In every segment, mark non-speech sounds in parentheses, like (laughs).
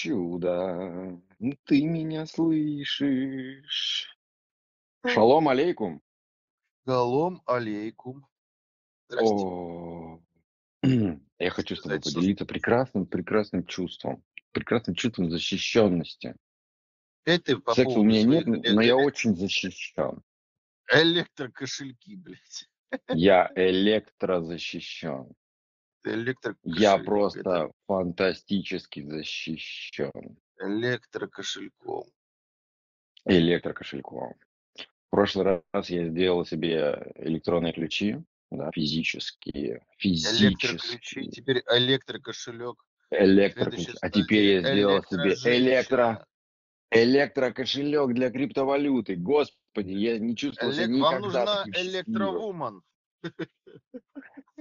чудо, ты меня слышишь? Шалом алейкум. Шалом алейкум. О, (clears throat) я хочу с тобой поделиться прекрасным, прекрасным чувством, прекрасным чувством защищенности. ты по Секса у меня нет, но я эле- очень защищен. электрокошельки, блядь. Я электрозащищен. Ты Я электрокошелек. просто Это фантастически защищен электрокошельком. электрокошельком. В прошлый раз я сделал себе электронные ключи, да, физические, Электроключи, физические, теперь электрокошелек. электроключи. Следующая А теперь я сделал себе электро, электрокошелек для криптовалюты. Господи, я не чувствовал себя Элек... Вам нужна электровуман.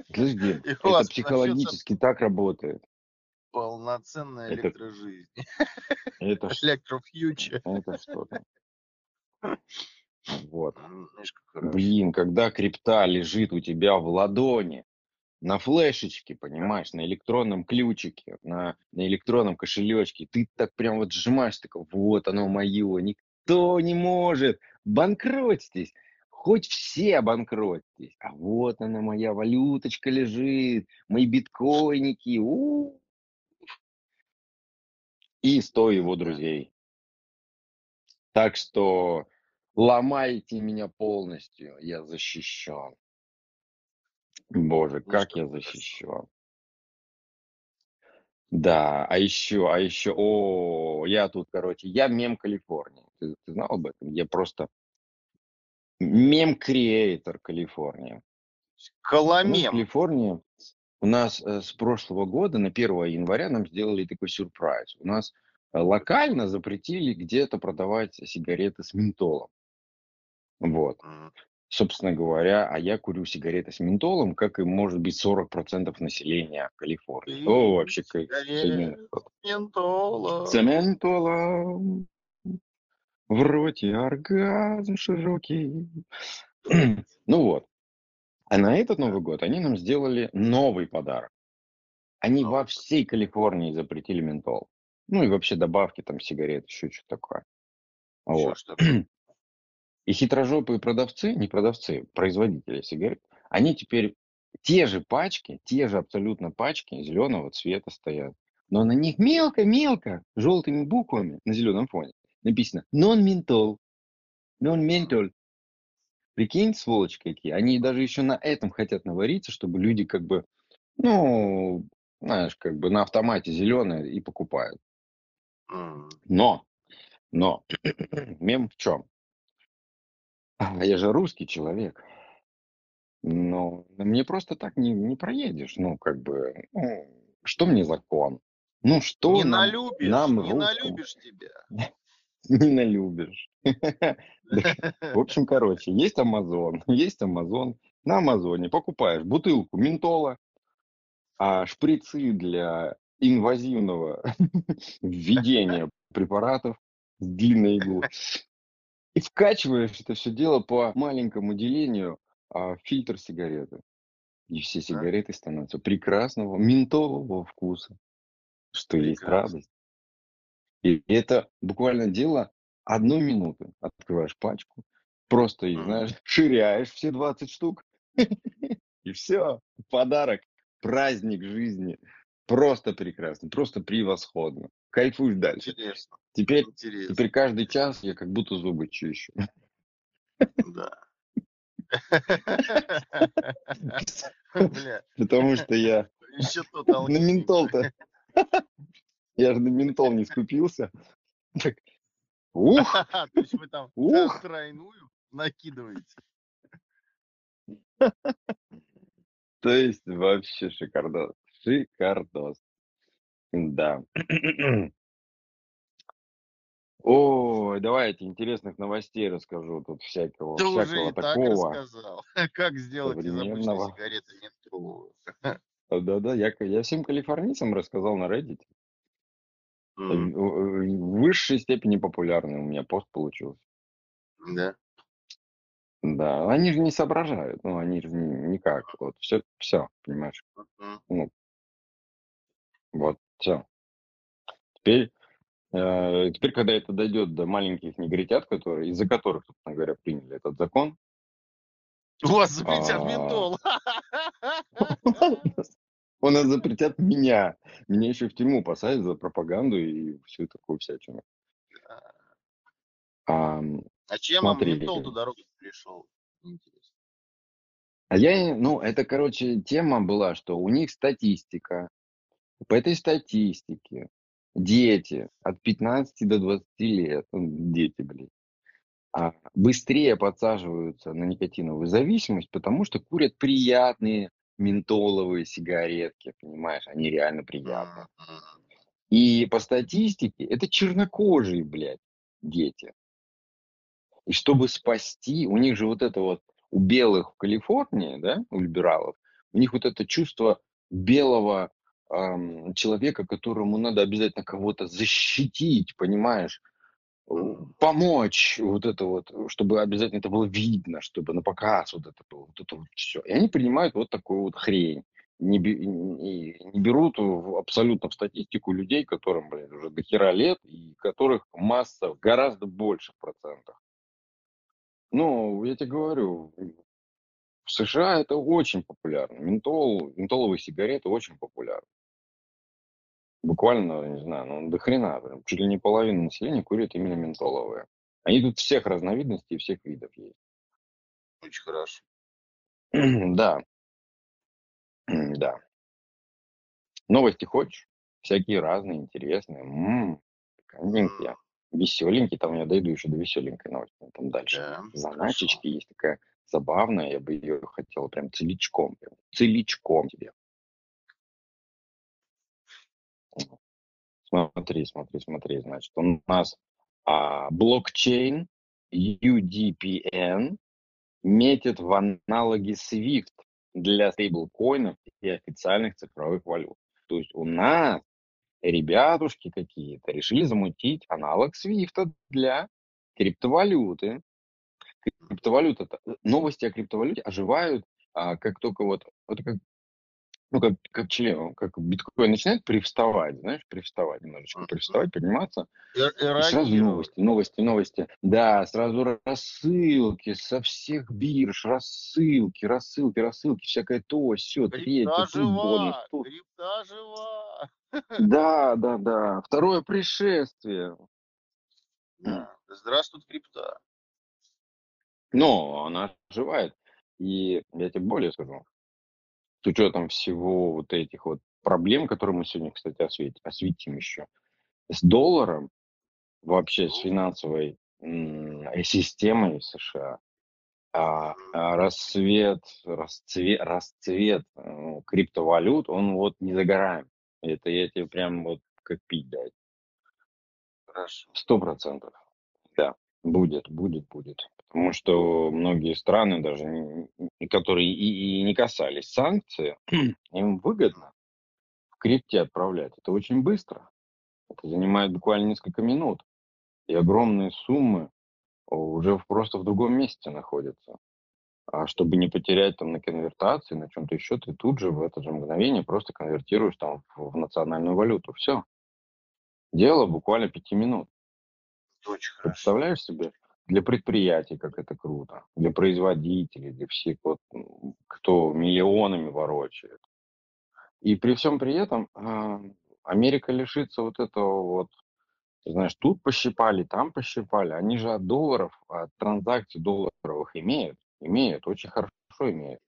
Подожди, это психологически так работает. полноценная Это, электрожизнь. это, (laughs) Электро future. это что-то. Вот. Блин, когда крипта лежит у тебя в ладони, на флешечке, понимаешь, на электронном ключике, на, на электронном кошелечке, ты так прям вот сжимаешь, такой, вот оно мое, никто не может, банкротитесь, хоть все обанкротитесь, а вот она моя валюточка лежит, мои биткоинники, у и сто его друзей. Так что ломайте меня полностью, я защищен. Боже, Ну как я защищен. Да, а еще, а еще, о, я тут, короче, я мем Калифорнии. Ты, ты знал об этом? Я просто мем-креатор в Коломем. Калифорнии, у нас э, с прошлого года на 1 января нам сделали такой сюрприз. У нас э, локально запретили где-то продавать сигареты с ментолом. Вот. Собственно говоря, а я курю сигареты с ментолом, как и, может быть, 40% населения Калифорнии. О, вообще, как сигарет Штатов. С ментолом в роте оргазм широкий. (clears throat) Ну вот. А на этот Новый год они нам сделали новый подарок. Они во всей Калифорнии запретили ментол. Ну и вообще добавки, там, сигарет, еще что-то такое. Еще Вот. что? (clears throat) И хитрожопые продавцы, не продавцы, производители сигарет, они теперь те же пачки, те же абсолютно пачки зеленого цвета стоят. Но на них мелко-мелко, желтыми буквами на зеленом фоне написано non-mentol, non-mentol. Прикинь, сволочь какие. Они даже еще на этом хотят навариться, чтобы люди как бы, ну, знаешь, как бы на автомате зеленые и покупают. Но, но, (clears throat) мем в чем? А, Я же русский человек. Но мне просто так не, не проедешь. Ну, как бы, ну, что мне закон? Ну, что Не нам, налюбишь, нам не русскому, налюбишь тебя. (laughs) не налюбишь. (laughs) В (laughs) общем, короче, есть Амазон, (laughs) есть Амазон. На Амазоне покупаешь бутылку ментола, а шприцы для инвазивного введения препаратов с длинной иглой. И вкачиваешь это все дело по маленькому делению а, фильтр сигареты. И все сигареты становятся прекрасного ментолового вкуса, что есть прекрасно. радость. И это буквально дело одну минуту. Открываешь пачку, просто знаешь, (laughs) ширяешь все 20 штук, (laughs) и все. Подарок, праздник жизни. Просто прекрасно, просто превосходно. Кайфуешь дальше. Интересно, Теперь, интересно. теперь каждый час я как будто зубы чищу. Да. (laughs) Потому что я на ментол-то, я же на ментол не скупился. Так, Ух, (laughs) То есть вы там ух. тройную накидываете. (laughs) То есть вообще шикардос. Шикардос. Да. (clears throat) Ой, давайте интересных новостей расскажу. Тут всякого, уже всякого и так такого рассказал. (laughs) Как сделать из обычной сигареты ментоловую. Да-да, я, я всем калифорнийцам рассказал на Reddit. В, М, в высшей степени популярный у меня пост получился. Да. Да, они же не соображают, ну, они же ни- никак. Вот, все, все, понимаешь? Мгм. Ну, вот, все. Теперь Э, теперь, когда это дойдет до маленьких негритят, которые, из-за которых, собственно говоря, приняли этот закон, У вас запретят а, ментол. (laughs) (laughs) у нас запретят меня. Меня еще в тюрьму посадят за пропаганду и всю такую всячину. Ам, А чем смотри, ментол-то дорогу пришел? Интересно. а я, ну, это, короче, тема была, что у них статистика. По этой статистике дети от 15 до 20 лет, ну, дети, блин, а, быстрее подсаживаются на никотиновую зависимость, потому что курят приятные ментоловые сигаретки, понимаешь, они реально приятные. М, И по статистике это чернокожие, блядь, дети. И чтобы спасти, у них же вот это вот, у белых в Калифорнии, да, у либералов, у них вот это чувство белого ам, человека, которому надо обязательно кого-то защитить, понимаешь. Помочь, вот это вот, чтобы обязательно это было видно, чтобы на показ вот это было, вот это вот все. И они принимают вот такую вот хрень. Не, не- не берут в- абсолютно в статистику людей, которым, блин, уже до хера лет, и которых масса в гораздо больших процентах. Ну, я тебе говорю, в США это очень популярно. Ментол, ментоловые сигареты очень популярны. Буквально, не знаю, ну, до хрена. Прям, чуть ли не половина населения курит именно ментоловые. Они тут всех разновидностей и всех видов есть. Очень хорошо. (clears throat) Да, да. Новости хочешь? Всякие разные, интересные. М, прикольненькие. М, Веселенькие. Там я дойду еще до веселенькой новости. Там дальше. Да, хорошо. Заначечки есть такая забавная. Я бы ее хотел прям целичком. Прям, целичком тебе. Смотри, смотри, смотри. Значит, у нас а, блокчейн UDPN метит в аналоги SWIFT для стейблкоинов и официальных цифровых валют. То есть у нас ребятушки какие-то решили замутить аналог SWIFT для криптовалюты. Криптовалюта, новости о криптовалюте оживают, а, как только вот, вот как, ну, как, как член, как биткоин начинает привставать, знаешь, привставать, немножечко привставать, подниматься, Эр- и сразу новости, новости, новости. Да, сразу рассылки со всех бирж, рассылки, рассылки, рассылки, всякое то, все, третье, тут бонус, жива! тут. Крипта жива! (laughs) Да, да, да. Второе пришествие. Да. Здравствует крипта. Но она оживает. И я тебе более скажу, с учетом всего вот этих вот проблем, которые мы сегодня, кстати, осветим, осветим еще, с долларом, вообще с финансовой м, системой США, а, а рассвет, расцвет, расцвет э, криптовалют, он вот не за горами. Это я тебе прям вот как пить дать. Сто процентов. Да, будет, будет, будет. Потому что многие страны, даже не- которые и, и не касались санкций, (clears throat) им выгодно в крипте отправлять. Это очень быстро. Это занимает буквально несколько минут. И огромные суммы уже в- просто в другом месте находятся. А чтобы не потерять там на конвертации, на чем-то еще, ты тут же в это же мгновение просто конвертируешь там в, в национальную валюту. Все. Дело буквально пяти минут. Очень хорошо. Представляешь себе? Для предприятий, как это круто. Для производителей, для всех, вот, кто миллионами ворочает. И при всем при этом а, Америка лишится вот этого вот, знаешь, тут пощипали, там пощипали. Они же от долларов, от транзакций долларовых имеют. Имеют, очень хорошо имеют.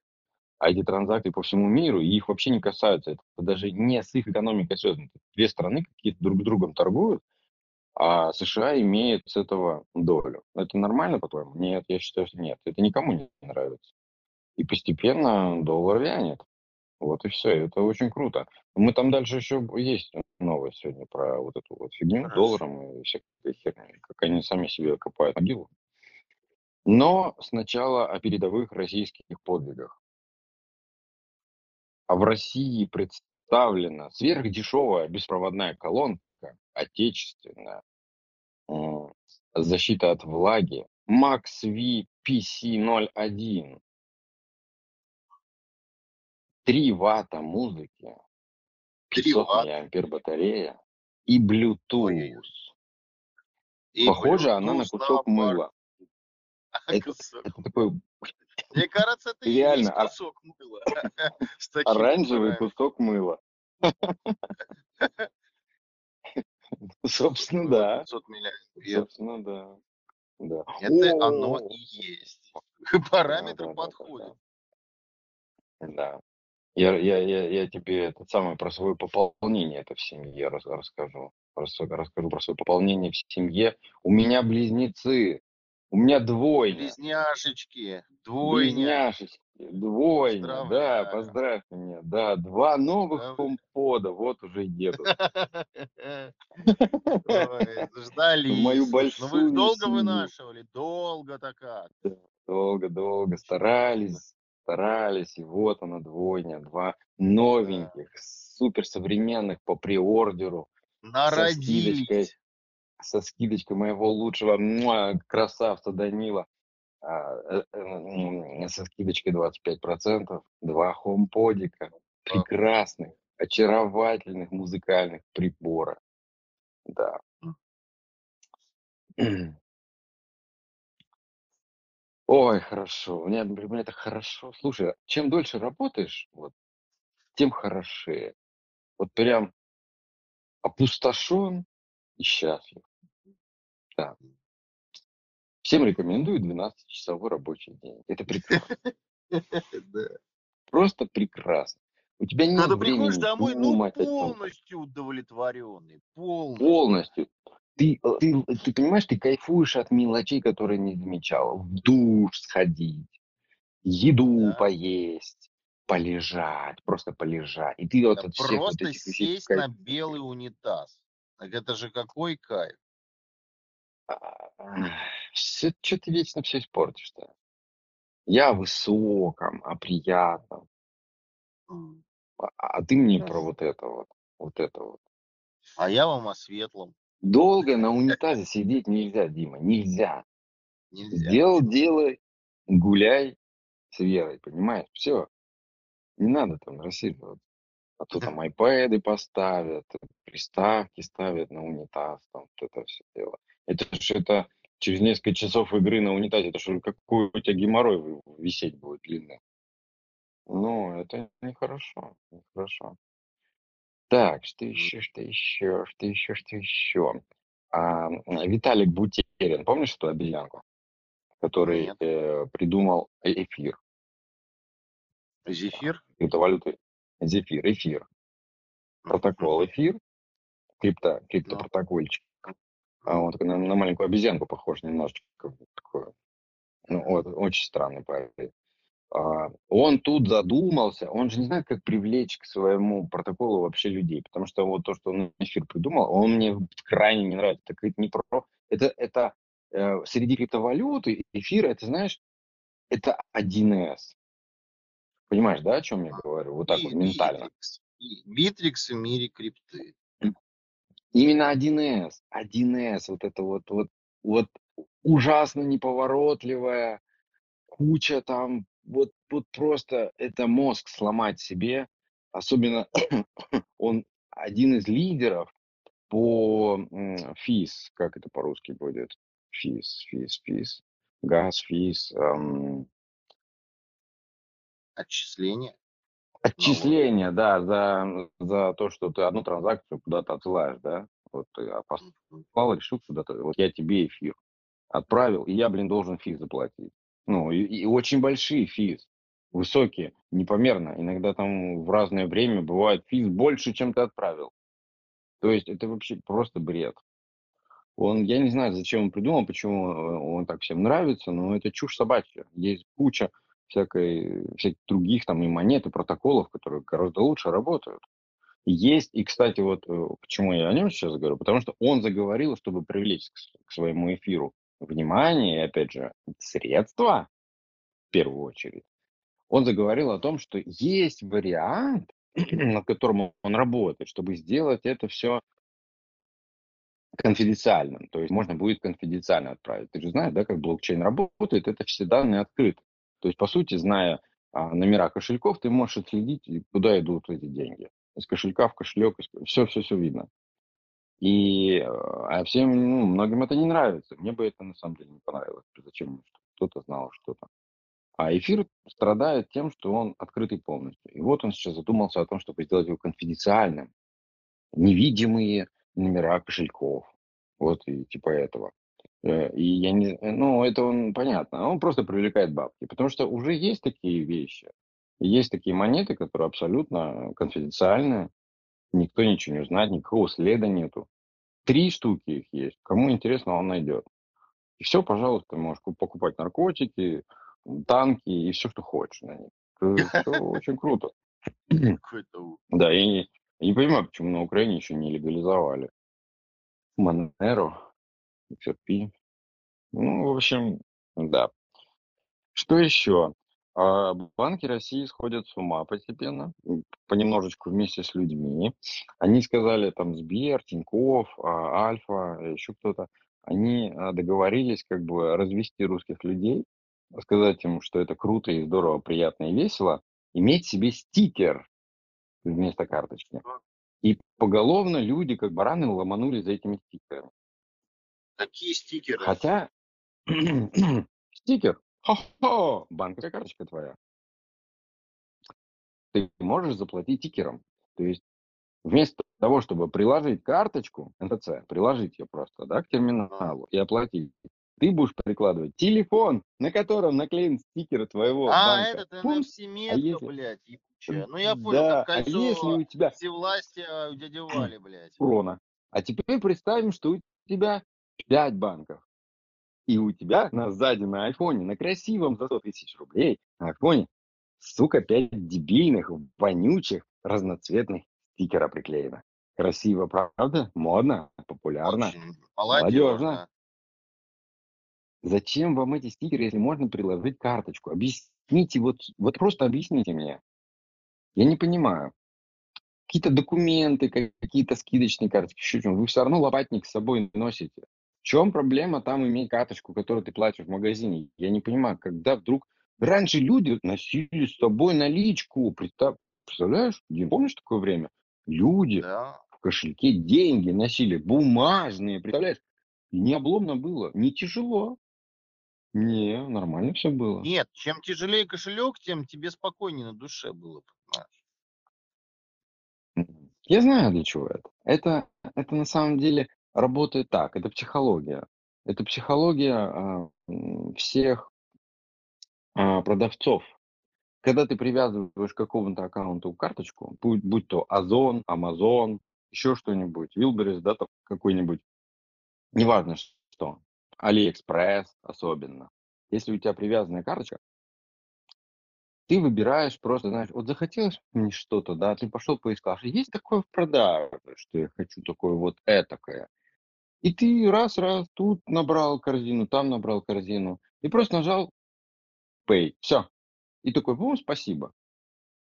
А эти транзакции по всему миру, их вообще не касаются. Это даже не с их экономикой связано. Две страны какие-то друг с другом торгуют, а США имеет с этого долю. Это нормально, по-твоему? Нет, я считаю, что нет. Это никому не нравится. И постепенно доллар вянет. Вот и все. Это очень круто. Мы там дальше еще есть новость сегодня про вот эту вот фигню Хорошо. долларом и всякой херней, как они сами себе копают могилу. Но сначала о передовых российских подвигах. А в России представлена сверхдешевая беспроводная колонка, отечественная, м, защита от влаги, Max-V PC01. 3 ватта музыки, 3 500 ватта. миллиампер батарея и Bluetooth. И Похоже она на Bluetooth кусок наоборот. мыла. (laughs) Это это такой Мне кажется, это и есть реально ор кусок мыла (laughs) оранжевый кусок мыла. (laughs) (laughs) Собственно, да. 500 миллионов лет. Собственно, да. Да. Это оно и есть. (laughs) Параметры подходят. Да. Я я я я тебе это самое про свое пополнение это в семье рас расскажу. Расскажу про свое пополнение в семье. У меня близнецы, у меня двойня. Близняшечки, двойня. Близняшечки, двойня, да, поздравь меня. Да, 2 новых Поздравляю. HomePod'а вот уже едут. Ждались. (laughs) мою Слушай, ну вы большую долго вынашивали? Долго-то как? Долго-долго старались, старались, и вот она двойня, 2 Да. новеньких, суперсовременных по скидочкой Народились. Со скидочкой моего лучшего муа, красавца Данила, а, э, э, со скидочкой 25%, 2 HomePod'ика, Вау. прекрасных, очаровательных музыкальных прибора. Да. (clears throat) Ой, хорошо. Мне мне так хорошо. Слушай, чем дольше работаешь, вот, тем хорошее. Вот прям опустошен и счастлив. Да. Всем рекомендую 12-часовой рабочий день. Это прекрасно. Просто прекрасно. У тебя нет Когда приходишь времени домой, ну, полностью удовлетворенный. Полностью. Полностью. Ты, э, ты, ты понимаешь, ты кайфуешь от мелочей, которые не замечал. В душ сходить, еду Да. поесть, полежать, просто полежать. И ты вот Да от всех вот просто этих вещей сесть на кайф белый унитаз. Так это же какой кайф. Всё чё ты вечно всё испортишь-то? Я о высоком, о приятном. М. А а ты мне про вот это вот, вот это вот. А я вам о светлом. Долго на унитазе сидеть нельзя, Дима, нельзя. Нельзя. Сделал дело, гуляй с Верой, понимаешь? Всё. Не надо там рассиживаться. А то там (laughs) айпэды поставят, приставки ставят на унитаз, там вот это всё дело. Это ж это через несколько часов игры на унитазе, это что, какой у тебя геморрой висеть будет длинный. Ну, это нехорошо, нехорошо. Так, что еще, что еще, что еще, что еще? А, Виталик Бутерин, помнишь эту обезьянку? Который, Нет. э, придумал э эфир. Зефир? Криптовалюты. Зефир, эфир. Протокол эфир. Крипто криптопротокольчик. А он такой на на маленькую обезьянку похож немножечко. Такой, ну, вот очень странный парень. А, он тут задумался, он же не знает, как привлечь к своему протоколу вообще людей. Потому что вот то, что он эфир придумал, он мне крайне не нравится. Так это не про это это, э, среди криптовалюты эфир, это, знаешь, это 1С. Понимаешь, да, о чём я говорю? Вот так вот Би ментально. Битрикс в мире крипты. Именно 1С. 1С. Вот это вот вот вот ужасно неповоротливая, куча там, вот вот просто это мозг сломать себе. Особенно (coughs) он один из лидеров по, м, fees. Как это по-русски будет? Fees, fees, fees. Газ, физ, ам. Отчисления? Налоги? Отчисления, да, за за то, что ты одну транзакцию куда-то отсылаешь, да. Вот ты, а, Мгм. послал, решил куда-то, вот я тебе эфир отправил, и я, блин, должен физ заплатить. Ну, и и очень большие физ, высокие, непомерно. Иногда там в разное время бывает физ больше, чем ты отправил. То есть это вообще просто бред. Он, я не знаю, зачем он придумал, почему, э, он так всем нравится, но это чушь собачья. Есть куча всякой всяких других там и монет, и протоколов, которые гораздо лучше работают. Есть, и, кстати, вот, э, почему я о нём сейчас говорю, потому что он заговорил, чтобы привлечь к к своему эфиру внимание и, опять же, средства, в первую очередь. Он заговорил о том, что есть вариант, (clears throat) над которым он работает, чтобы сделать это всё конфиденциальным. То есть можно будет конфиденциально отправить. Ты же знаешь, да, как блокчейн работает, это все данные открыты. То есть, по сути, зная, а, номера кошельков, ты можешь отследить, куда идут эти деньги. Из кошелька в кошелек, всё видно. И э, а всем, ну, многим это не нравится. Мне бы это на самом деле не понравилось. Зачем кто-то знал что-то. А эфир страдает тем, что он открытый полностью. И вот он сейчас задумался о том, чтобы сделать его конфиденциальным. Невидимые номера кошельков. Вот и типа этого. Э, И я не, э, ну, это он, понятно, он просто привлекает бабки, потому что уже есть такие вещи, есть такие монеты, которые абсолютно конфиденциальные, никто ничего не узнает, никакого следа нету. Три штуки их есть, кому интересно, он найдет. И все, пожалуйста, можешь ку- покупать наркотики, танки и все, что хочешь на них. Все очень круто. (clears throat) (clears throat) Да, и не, понимаю, почему на Украине еще не легализовали. Монеро, XRP. Ну, в общем, да. Что еще? А, Банки России сходят с ума постепенно, м, понемножечку вместе с людьми. Они сказали, там, Сбер, Тинькофф, а, Альфа, еще кто-то, они а, договорились как бы развести русских людей, сказать им, что это круто и здорово, приятно и весело, иметь себе стикер вместо карточки. И поголовно люди, как бараны, ломанули за этими стикерами. Какие стикеры? Хотя (clears throat) стикер, хо-хо, банковская карточка твоя. Ты можешь заплатить тикером. То есть вместо того, чтобы приложить карточку НТЦ, приложить ее просто да, к терминалу и оплатить, ты будешь прикладывать телефон, на котором наклеен стикер твоего А, банка. Пумс, NFC-метка, а если- блядь, ебучая. Ну я понял, да, как а кольцо если у тебя всевластия у дяди (clears throat) Вали, блядь. крона, а теперь представим, что у тебя 5 банков. И у тебя на сзади на айфоне, на красивом за 100 тысяч рублей, на айфоне, сука, 5 дебильных, вонючих, разноцветных стикера приклеено. Красиво, правда? Модно, популярно. Очень Молодежно. Зачем вам эти стикеры, если можно приложить карточку? Объясните, вот, вот просто объясните мне. Я не понимаю. Какие-то документы, как- какие-то скидочные карточки, еще чем. Вы все равно лопатник с собой носите. В чем проблема там иметь карточку, которую ты платишь в магазине? Я не понимаю, когда вдруг... Раньше люди носили с собой наличку. Представ- Представляешь? Дим, помнишь такое время? Люди Да. в кошельке деньги носили, бумажные, представляешь? И не обломно было, не тяжело. Не, нормально все было. Нет, чем тяжелее кошелек, тем тебе спокойнее на душе было, понимаешь? Я знаю, для чего это. Это, это на самом деле работает так. Это психология. Это психология а, м, всех а, продавцов. Когда ты привязываешь к какому-то аккаунту карточку, будь, будь то Озон, Амазон, еще что-нибудь, Wildberries, да, какой-нибудь, неважно что, Алиэкспресс особенно. Если у тебя привязанная карточка, ты выбираешь просто, знаешь, вот захотелось мне что-то, да, ты пошел поискал, что есть такое в продаже, что я хочу такое вот этакое. И ты раз-раз тут набрал корзину, там набрал корзину, и просто нажал Pay, все. И такой, бум, спасибо.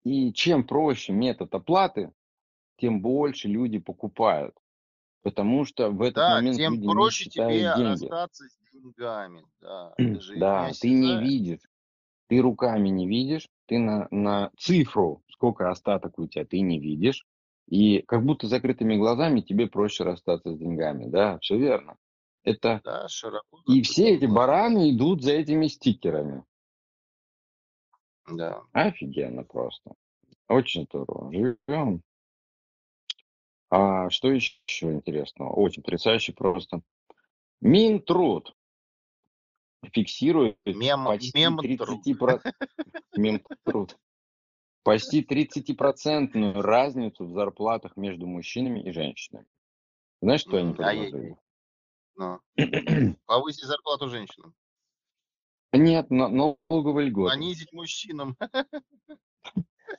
И чем проще метод оплаты, тем больше люди покупают. Потому что в этот Да, момент тем люди не проще тебе считают деньги. расстаться с деньгами. Да, ты не Да, ты не видишь, ты руками не видишь, ты на, на цифру, сколько остаток у тебя, ты не видишь. И как будто закрытыми глазами тебе проще расстаться с деньгами. Да, все верно. Это Да, широко. и все эти бараны идут за этими стикерами. Да. Офигенно просто. Очень здорово. Живем. А что еще интересного? Очень потрясающе просто. Минтруд фиксирует Мем, почти мем 30 про... (laughs) Минтруд. Почти 30% разницу в зарплатах между мужчинами и женщинами. Знаешь, что они ай-яй-яй. предложили? Ну, повысить зарплату женщинам. Нет, на- налоговые льготы. Понизить мужчинам.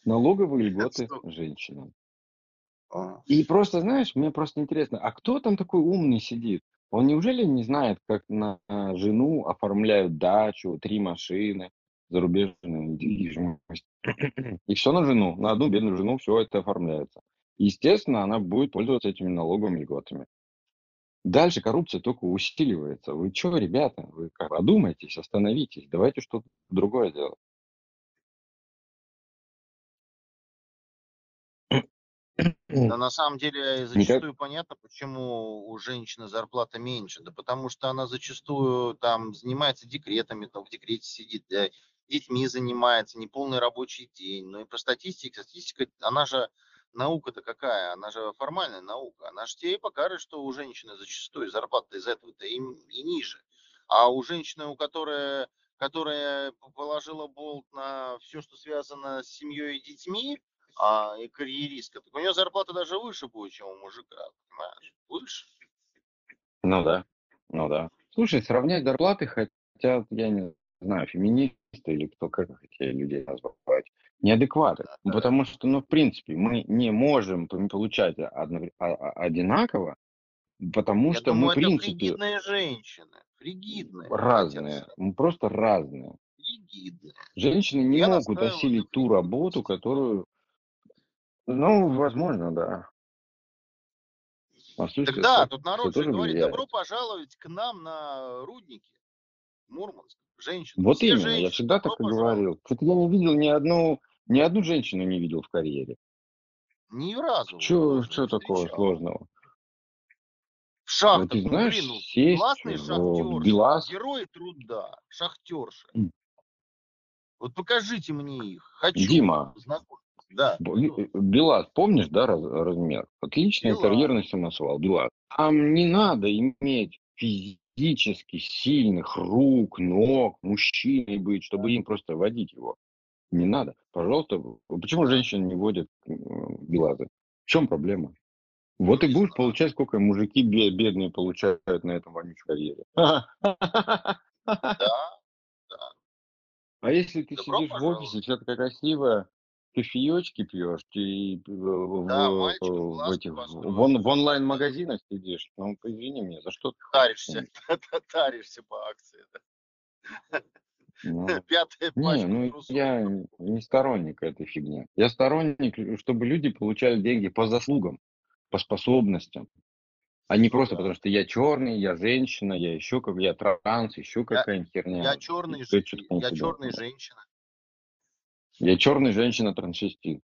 Налоговые (laughs) льготы женщинам. А, И просто, знаешь, мне просто интересно, а кто там такой умный сидит? Он неужели не знает, как на а, жену оформляют дачу, три машины, зарубежную недвижимость? И все на жену, на одну бедную жену все это оформляется. Естественно, она будет пользоваться этими налоговыми льготами. Дальше коррупция только усиливается. Вы что, ребята, вы как, одумайтесь, остановитесь, давайте что-то другое делать. Да на самом деле зачастую понятно, почему у женщины зарплата меньше. Да потому что она зачастую там занимается декретами, там в декрете сидит, да, детьми занимается, неполный рабочий день. Ну и по статистике, статистика, она же наука-то какая? Она же формальная наука. Она же тебе и покажет, что у женщины зачастую зарплата из этого-то и, и ниже. А у женщины, у которой, которая положила болт на все, что связано с семьей и детьми, а, и карьеристка, так у нее зарплата даже выше будет, чем у мужика, понимаешь? Выше. Ну да, ну да. Слушай, сравнять зарплаты хотят, я не знаю, феминисты или кто, как эти людей назвать, неадекваты. Да, Ну, да. Потому что, ну, в принципе, мы не можем получать одно- а- а- одинаково, потому Я что мы, думаю, в это принципе, фригидные женщины. Фригидные. разные. Мы просто разные. Фригидные. Женщины не Я могут осилить ту работу, которую, ну, возможно, да. Отсутствие Так да, секса тут народ же говорит, влияет. добро пожаловать к нам на рудники. Мурманск. Женщины. Вот именно, я женщины. всегда Добро так и говорил. Что-то я не видел ни одну, ни одну женщину не видел в карьере. Ни разу. Что, что такого встречал. сложного? В шахтах, ты ну знаешь, блин, ну сесть классные шахтерши, БелАЗ. герои труда, шахтерши. М. Вот покажите мне их. Хочу Дима. Да. б- э, БелАЗ, помнишь, да, раз- размер? Отличный БелАЗ. карьерный самосвал, БелАЗ. Там не надо иметь физически сильных рук, ног, мужчиной быть, чтобы им просто водить его. Не надо. Пожалуйста, почему женщины не водят э, БелАЗы? В чем проблема? Вот и будешь получать, сколько мужики бе- бедные получают на этом вонючей карьере. (laughs) Да. А если ты сидишь в офисе, вся такая красивая, кофеечки пьешь, ты э, в, Да, в- мальчикам в глазки этих в, он- в онлайн-магазинах сидишь, ну извини меня, за что ты Таришься. (laughs) Таришься по акции. да. Ну, (laughs) Пятая не, ну трусов. я не сторонник этой фигни. Я сторонник, чтобы люди получали деньги по заслугам, по способностям, а не Ну просто да. потому, что я черный, я женщина, я еще как, я транс, еще какая-нибудь херня. Я черный, я черная думает. женщина. Я черный женщина трансвестит.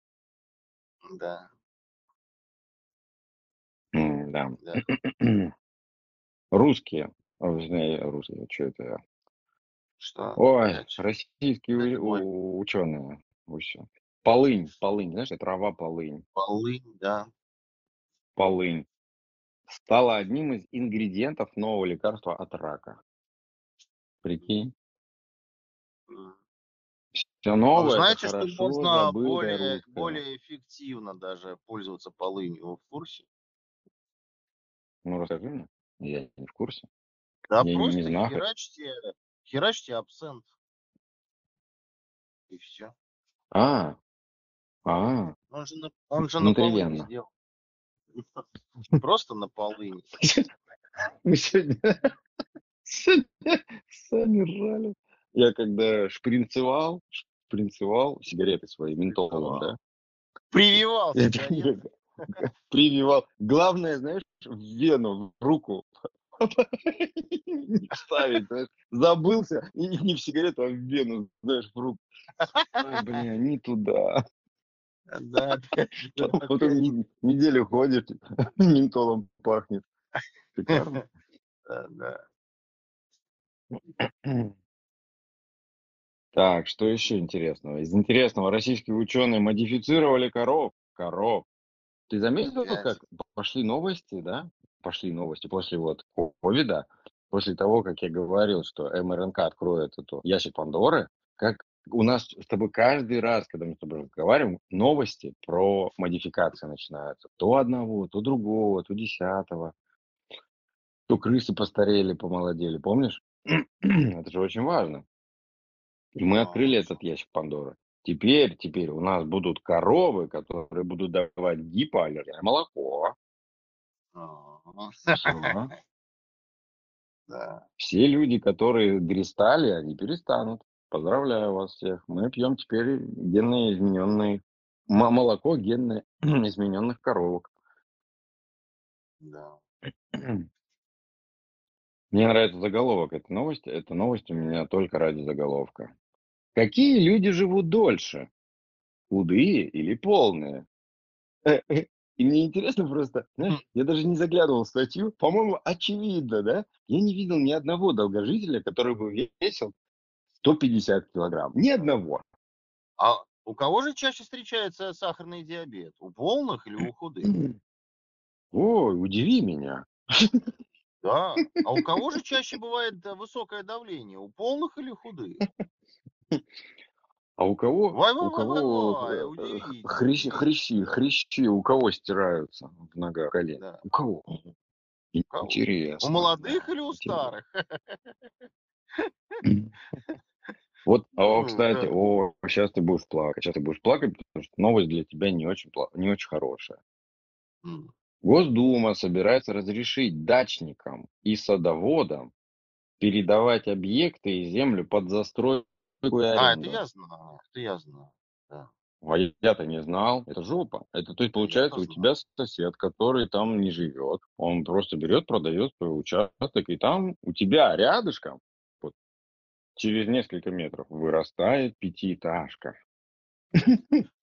Да, М, Да. да. (clears throat) Русские. О, вернее, русские, что это я? Что? Ой, опять? российские боль. у- ученые. Полынь, полынь, знаешь, трава полынь. Полынь, да. Полынь. Стала одним из ингредиентов нового лекарства от рака. Прикинь. Все вы новое, это знаете, что хорошо можно более, более эффективно даже пользоваться полынью? Вы в курсе? Ну, расскажи мне. Я не в курсе. Да Я не просто знахарь. херачьте, херачьте абсент. И все. А, а, Он же на, он же на внутривенно. сделал. (laughs) Просто на полыни. Мы сегодня, (laughs) сегодня сами ржали. Я когда шпринцевал, шпринцевал сигареты свои ментолом, да? Прививал прививал. Главное, знаешь, в вену, в руку не вставить, знаешь. Забылся, и не в сигарету, а в вену, знаешь, в руку. Ой, блин, не туда. Да, Потом не- неделю ходишь, ментолом пахнет. Шикарно. (laughs) да, да. Так, что еще интересного? Из интересного, российские ученые модифицировали коров. Коров. Ты заметил, Опять. как пошли новости, да? Пошли новости после вот ковида, после того, как я говорил, что МРНК откроет эту ящик Пандоры, как у нас с тобой каждый раз, когда мы с тобой разговариваем, новости про модификации начинаются. То одного, то другого, то десятого. То крысы постарели, помолодели, помнишь? (clears throat) Это же очень важно. И мы Ну, открыли этот ящик Пандоры. Теперь, теперь у нас будут коровы, которые будут давать гипоаллергенное молоко. Всё. (laughs) Да. Все люди, которые гристали, они перестанут. Поздравляю вас всех. Мы пьем теперь генно измененные молоко генно (clears throat) измененных коровок. Да. (clears throat) Мне нравится заголовок этой новости. Эта новость у меня только ради заголовка. Какие люди живут дольше? Худые или полные? И мне интересно просто, знаешь, я даже не заглядывал в статью, по-моему, очевидно, да? Я не видел ни одного долгожителя, который бы весил 150 килограмм. Ни одного. А у кого же чаще встречается сахарный диабет? У полных или у худых? Ой, удиви меня. Да. А у кого же (laughs) чаще бывает э, высокое давление? У полных или худых? А у кого, вай, у кого э, удивительно, хрящи, хрящи, хрящи, у кого стираются в ногах, колен? Да. У кого? У кого? У Интересно. молодых да, или у интересно. старых? Вот, (laughs) а, Ну, кстати, о, сейчас ты будешь плакать, сейчас ты будешь плакать, потому что новость для тебя не очень, не очень хорошая. Госдума собирается разрешить дачникам и садоводам передавать объекты и землю под застройку и А, это я знаю, это я знаю. Да. А я-то не знал. Это жопа. Это, то есть, получается, у тебя сосед, который там не живет, он просто берет, продает свой участок, и там у тебя рядышком, вот, через несколько метров, вырастает пятиэтажка.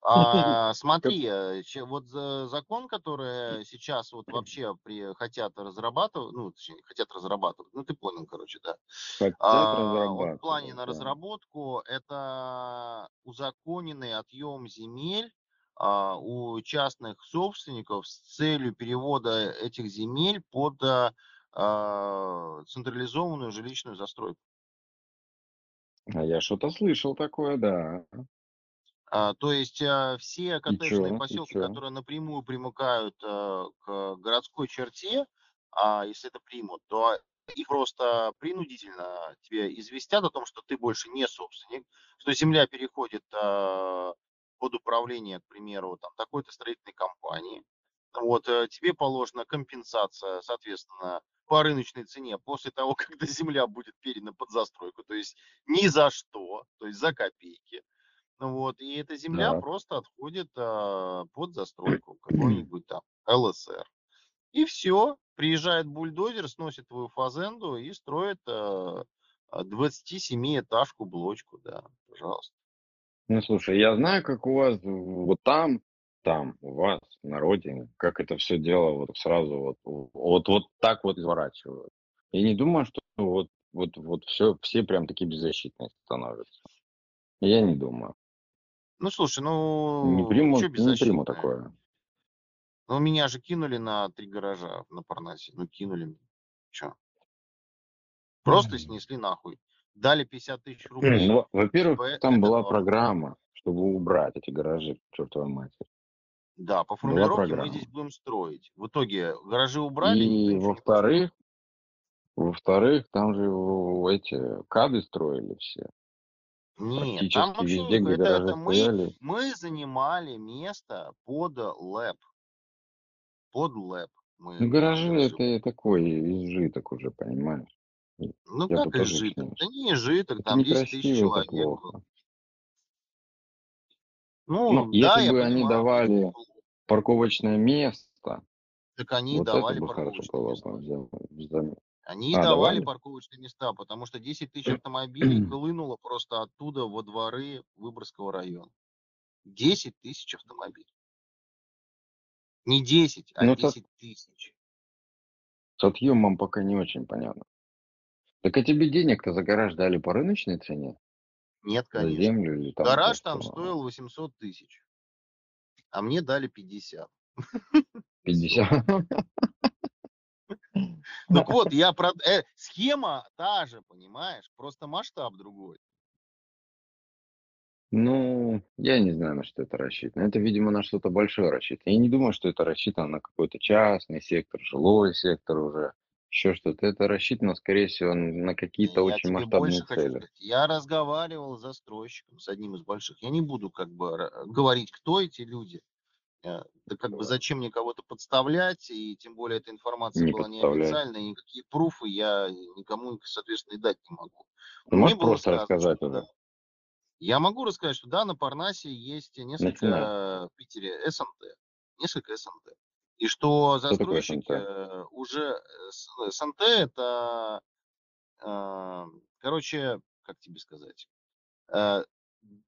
А, (laughs) смотри, э, вот за- закон, который сейчас вот вообще при, хотят разрабатывать, ну, точнее, хотят разрабатывать, ну, ты понял, короче, да. Хотят А, он в плане на да. разработку это узаконенный отъем земель а, у частных собственников с целью перевода этих земель под а, а, централизованную жилищную застройку. А я что-то слышал такое, да. А, то есть а, все коттеджные чё, поселки, которые напрямую примыкают а, к городской черте, а если это примут, то их просто принудительно тебе известят о том, что ты больше не собственник, что земля переходит а, под управление, к примеру, там, такой-то строительной компании. Вот, э, тебе положена компенсация, соответственно, по рыночной цене после того, (laughs) когда земля будет передана под застройку, то есть ни за что, то есть за копейки. Ну Вот, и эта земля Да. просто отходит а, под (clears throat) застройку какой-нибудь там ЛСР. И все, приезжает бульдозер, сносит твою фазенду и строит а, а, 27-этажку блочку, да, пожалуйста. Ну, слушай, я знаю, как у вас вот там, там, у вас, на родине, как это все дело вот сразу вот, вот, вот так вот изворачивают. Я не думаю, что вот, вот, вот все, все прям такие беззащитные становятся. Я не думаю. Ну, слушай, Не ну, приму, что не приму такое. Ну, меня же кинули на три гаража на Парнасе. Ну, кинули. Че? Просто снесли нахуй. Дали 50 тысяч рублей. Ну, во-первых, типа, там была норм. программа, чтобы убрать эти гаражи, к чертовой матери. Да, по формулировке мы здесь будем строить. В итоге гаражи убрали, И не во-вторых, во-вторых, там же эти кады строили все. Нет, там вообще везде, Это, это мы, стояли. мы занимали место под лэп. Под лэп. Мы Ну, гаражи это такой изжиток уже, понимаешь? Ну Я как изжиток? снес. Да не изжиток, Это там 10 тысяч это человек. плохо. Ну, Ну, да, если бы они понимаю. давали парковочное место, Так они вот это давали бы хорошо было бы. Они и А, давали давали? парковочные места, потому что 10 тысяч автомобилей хлынуло просто оттуда во дворы Выборгского района. 10 тысяч автомобилей. Не 10, а Ну, это- 10 тысяч. С отъемом пока не очень понятно. Так а тебе денег-то за гараж дали по рыночной цене? Нет, За конечно. землю или там? Гараж за там что? стоил 800 тысяч. А мне дали 50. 50. (laughs) (laughs) Так вот, я про... э, схема та же, понимаешь? Просто масштаб другой. Ну, я не знаю, на что это рассчитано. Это, видимо, на что-то большое рассчитано. Я не думаю, что это рассчитано на какой-то частный сектор, жилой сектор уже, еще что-то. Это рассчитано, скорее всего, на какие-то очень масштабные цели. Я разговаривал с застройщиком, с одним из больших. Я не буду как бы говорить, кто эти люди. Э, Да как бы зачем мне кого-то подставлять, и тем более эта информация Не была неофициальная, и никакие пруфы я никому, соответственно, и дать не могу. Ты Мне можешь просто рассказать что да. Я могу рассказать, что да, на Парнасе есть несколько в Питере СМТ, несколько СМТ. И что Что застройщики СМТ? э, уже э, с- СМТ это, короче, как тебе сказать,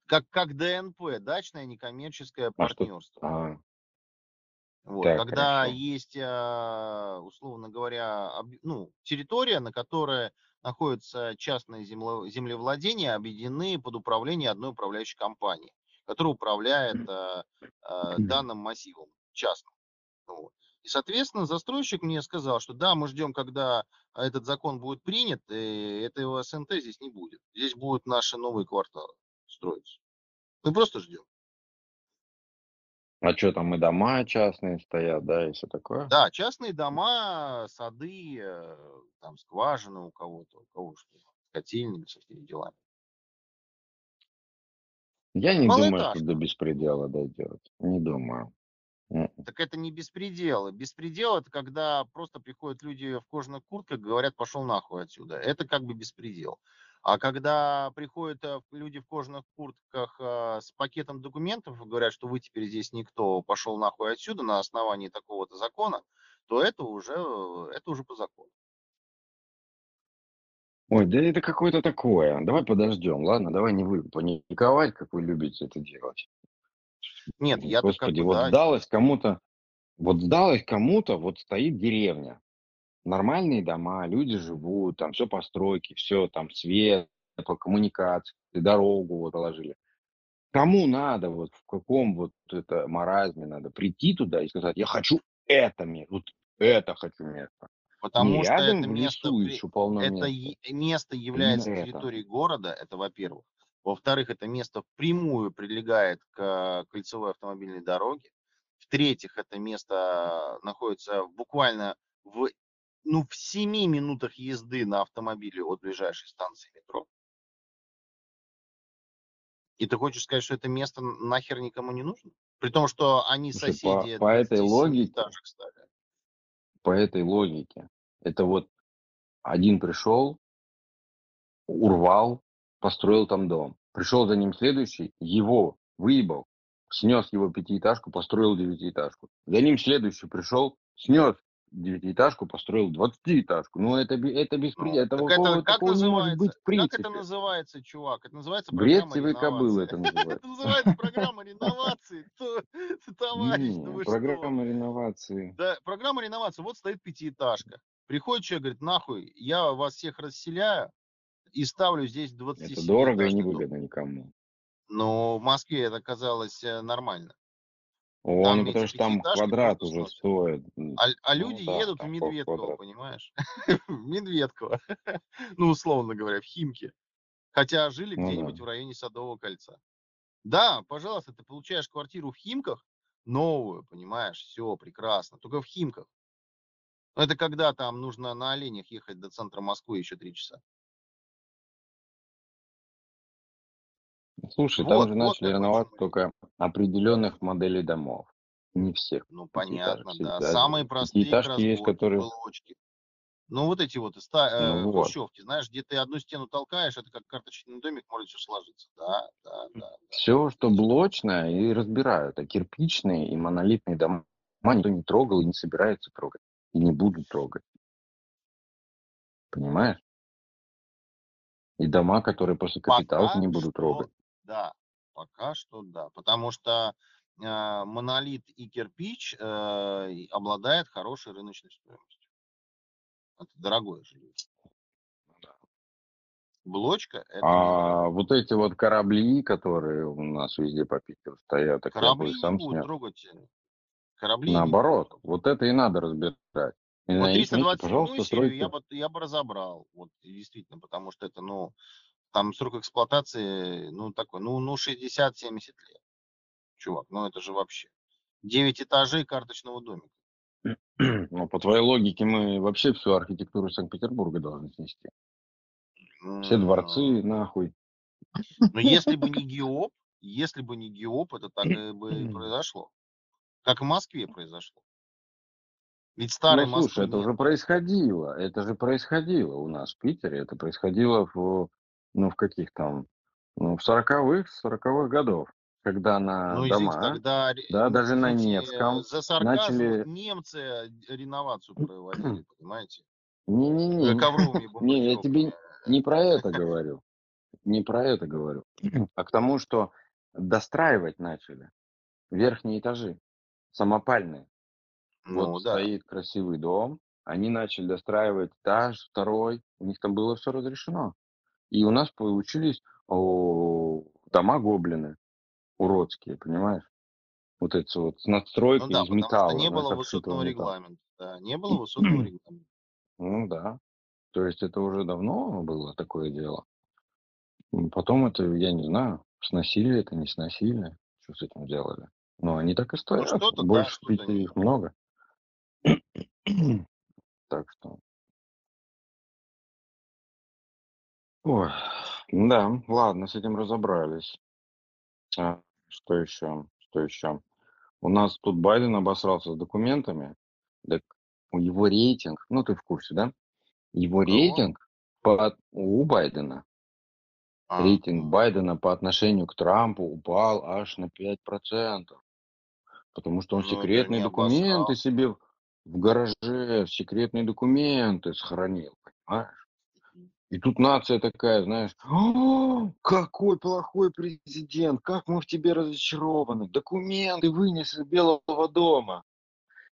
как, как ДНП, дачное некоммерческое А партнерство. А, Вот. Так, Когда хорошо. есть, а, условно говоря, об- ну, территория, на которой находится частное земле- землевладение, объединены под управление одной управляющей компании, которая управляет а, а, данным массивом частным. Вот. И, соответственно, застройщик мне сказал, что да, мы ждем, когда этот закон будет принят, и этого СНТ здесь не будет. Здесь будут наши новые кварталы строиться. Мы просто ждем. А что там и дома частные стоят, да, и все такое? Да, частные дома, сады, э, там скважины у кого-то, у кого что, котельник со всеми делами. Я не думаю, что до беспредела дойдет. Не думаю. М. Так это не беспредел. Беспредел это когда просто приходят люди в кожаных куртках, говорят, пошел нахуй отсюда. Это как бы беспредел. А когда приходят э, люди в кожаных куртках э, с пакетом документов и говорят, что вы теперь здесь никто, пошел нахуй отсюда на основании такого-то закона, то это уже, э, это уже по закону. Ой, да это какое-то такое. Давай подождем, ладно? Давай не вы паниковать, как вы любите это делать. Нет, как Господи, бы, вот да, сдалось кому-то, вот сдалось кому-то, вот стоит деревня. Нормальные дома, люди живут, там все постройки, все там свет, по коммуникации, дорогу вот положили. Кому надо, вот в каком вот это маразме надо прийти туда и сказать, я хочу это место, вот это хочу место. потому Не что рядом это место, еще полно это места. место Именно является это. территорией города, это во-первых. Во-вторых, это место впрямую прилегает к кольцевой автомобильной дороге. В-третьих, это место находится буквально в, ну, в 7 минутах езды на автомобиле от ближайшей станции метро. И ты хочешь сказать, что это место нахер никому не нужно? При том, что они Слушай, по, соседи по этой 27 логике, стали. по этой логике, это вот один пришел, урвал, построил там дом. Пришел за ним следующий, его выебал, снес его пятиэтажку, построил девятиэтажку. За ним следующий пришел, снес девятиэтажку, построил двадцатиэтажку. Ну, это, это Ну, беспредел. Это такого, это как такого не может быть в Как это принципе. называется, чувак? Это называется Бред программа тебе кобылы это называется. (laughs) Это называется программа реновации. (laughs) То- Товарищ, ну программа реновации. Да, программа реновации. Вот стоит пятиэтажка. Приходит человек, говорит, нахуй, я вас всех расселяю и ставлю здесь Это дорого и 27-этажный дом. невыгодно никому. Но в Москве это казалось э, нормально. О, Там ну потому что там квадрат уже стоит. А, а Ну люди да, едут в Медведково, квадрат. понимаешь? (laughs) В Медведково. (laughs) Ну, условно говоря, в Химки. Хотя жили Ну где-нибудь да. в районе Садового кольца. Да, пожалуйста, ты получаешь квартиру в Химках, новую, понимаешь, все прекрасно, только в Химках. Это когда там нужно на оленях ехать до центра Москвы еще три часа. Слушай, там Вот, же вот начали реновать чумовик. только определенных моделей домов. Не всех Ну, понятно, да. Всегда Самые простые Пятиэтажки есть, которые... блочки. Ну, вот эти вот ста- э, Ну вот. хрущевки, знаешь, где ты одну стену толкаешь, это как карточный домик, может все сложиться. Да, да, да. да. Все, что блочное, и разбирают. А кирпичные и монолитные дома никто не трогал и не собирается трогать. И не будут трогать. Понимаешь? И дома, которые после капиталов Пока не будут трогать. Да, пока что да, потому что э, монолит и кирпич э, обладает хорошей рыночной стоимостью. Это дорогое жилье. Блочка это не А вот эти вот корабли, которые у нас везде по Питеру стоят, так я бы Корабли их не сам будут снял. трогать. э, Корабли не Наоборот, будут трогать. вот это и надо разбирать. И Вот на их месте, 327 пожалуйста, серию я стройте. бы, я бы разобрал. Вот действительно, потому что это, ну, там срок эксплуатации, ну, такой, ну, ну 60-70 лет. Чувак, ну это же вообще. 9 этажей карточного домика. (clears throat) Ну, по твоей логике, мы вообще всю архитектуру Санкт-Петербурга должны снести. Все дворцы, нахуй. Но (laughs) если бы не ГИОП, если бы не ГИОП, это так и бы и (clears throat) произошло. Как в Москве произошло. Ведь Ну, старой слушай, Москвы это нет. уже происходило. Это же происходило у нас в Питере. Это происходило в, ну, в каких там, ну, в 40-х, 40-х годов, когда на Ну, извините, дома, тогда, ре- да, даже на извините, Невском за сарказм начали... немцы реновацию проводили, понимаете? Не-не-не, Ковровыми (laughs) не, я тебе не про это говорю. Не про это говорю. (clears throat) А к тому, что достраивать начали верхние этажи, самопальные. Вот Ну да. стоит красивый дом, они начали достраивать этаж, второй, у них там было все разрешено. И у нас получились о, дома гоблины уродские, понимаешь? Вот эти вот с Ну да, из металла, не было высотного регламента. Да, не было высотного регламента. Ну да. То есть это уже давно было такое дело. Потом это, я не знаю, сносили это, не сносили, что с этим делали. Но они так и Ну стоят. да, Больше Питере нет. их много. Так что. Ой, да, ладно, с этим разобрались. А, что еще? Что еще? У нас тут Байден обосрался с документами. Так у его рейтинг, ну ты в курсе, да? Его кого? рейтинг по, у Байдена, А, рейтинг Байдена по отношению к Трампу упал аж на 5%. Потому что он ну это секретные не документы обосрал. себе в гараже, секретные документы сохранил, понимаешь? И тут нация такая, знаешь, «О, какой плохой президент, как мы в тебе разочарованы. Документы вынес из Белого дома.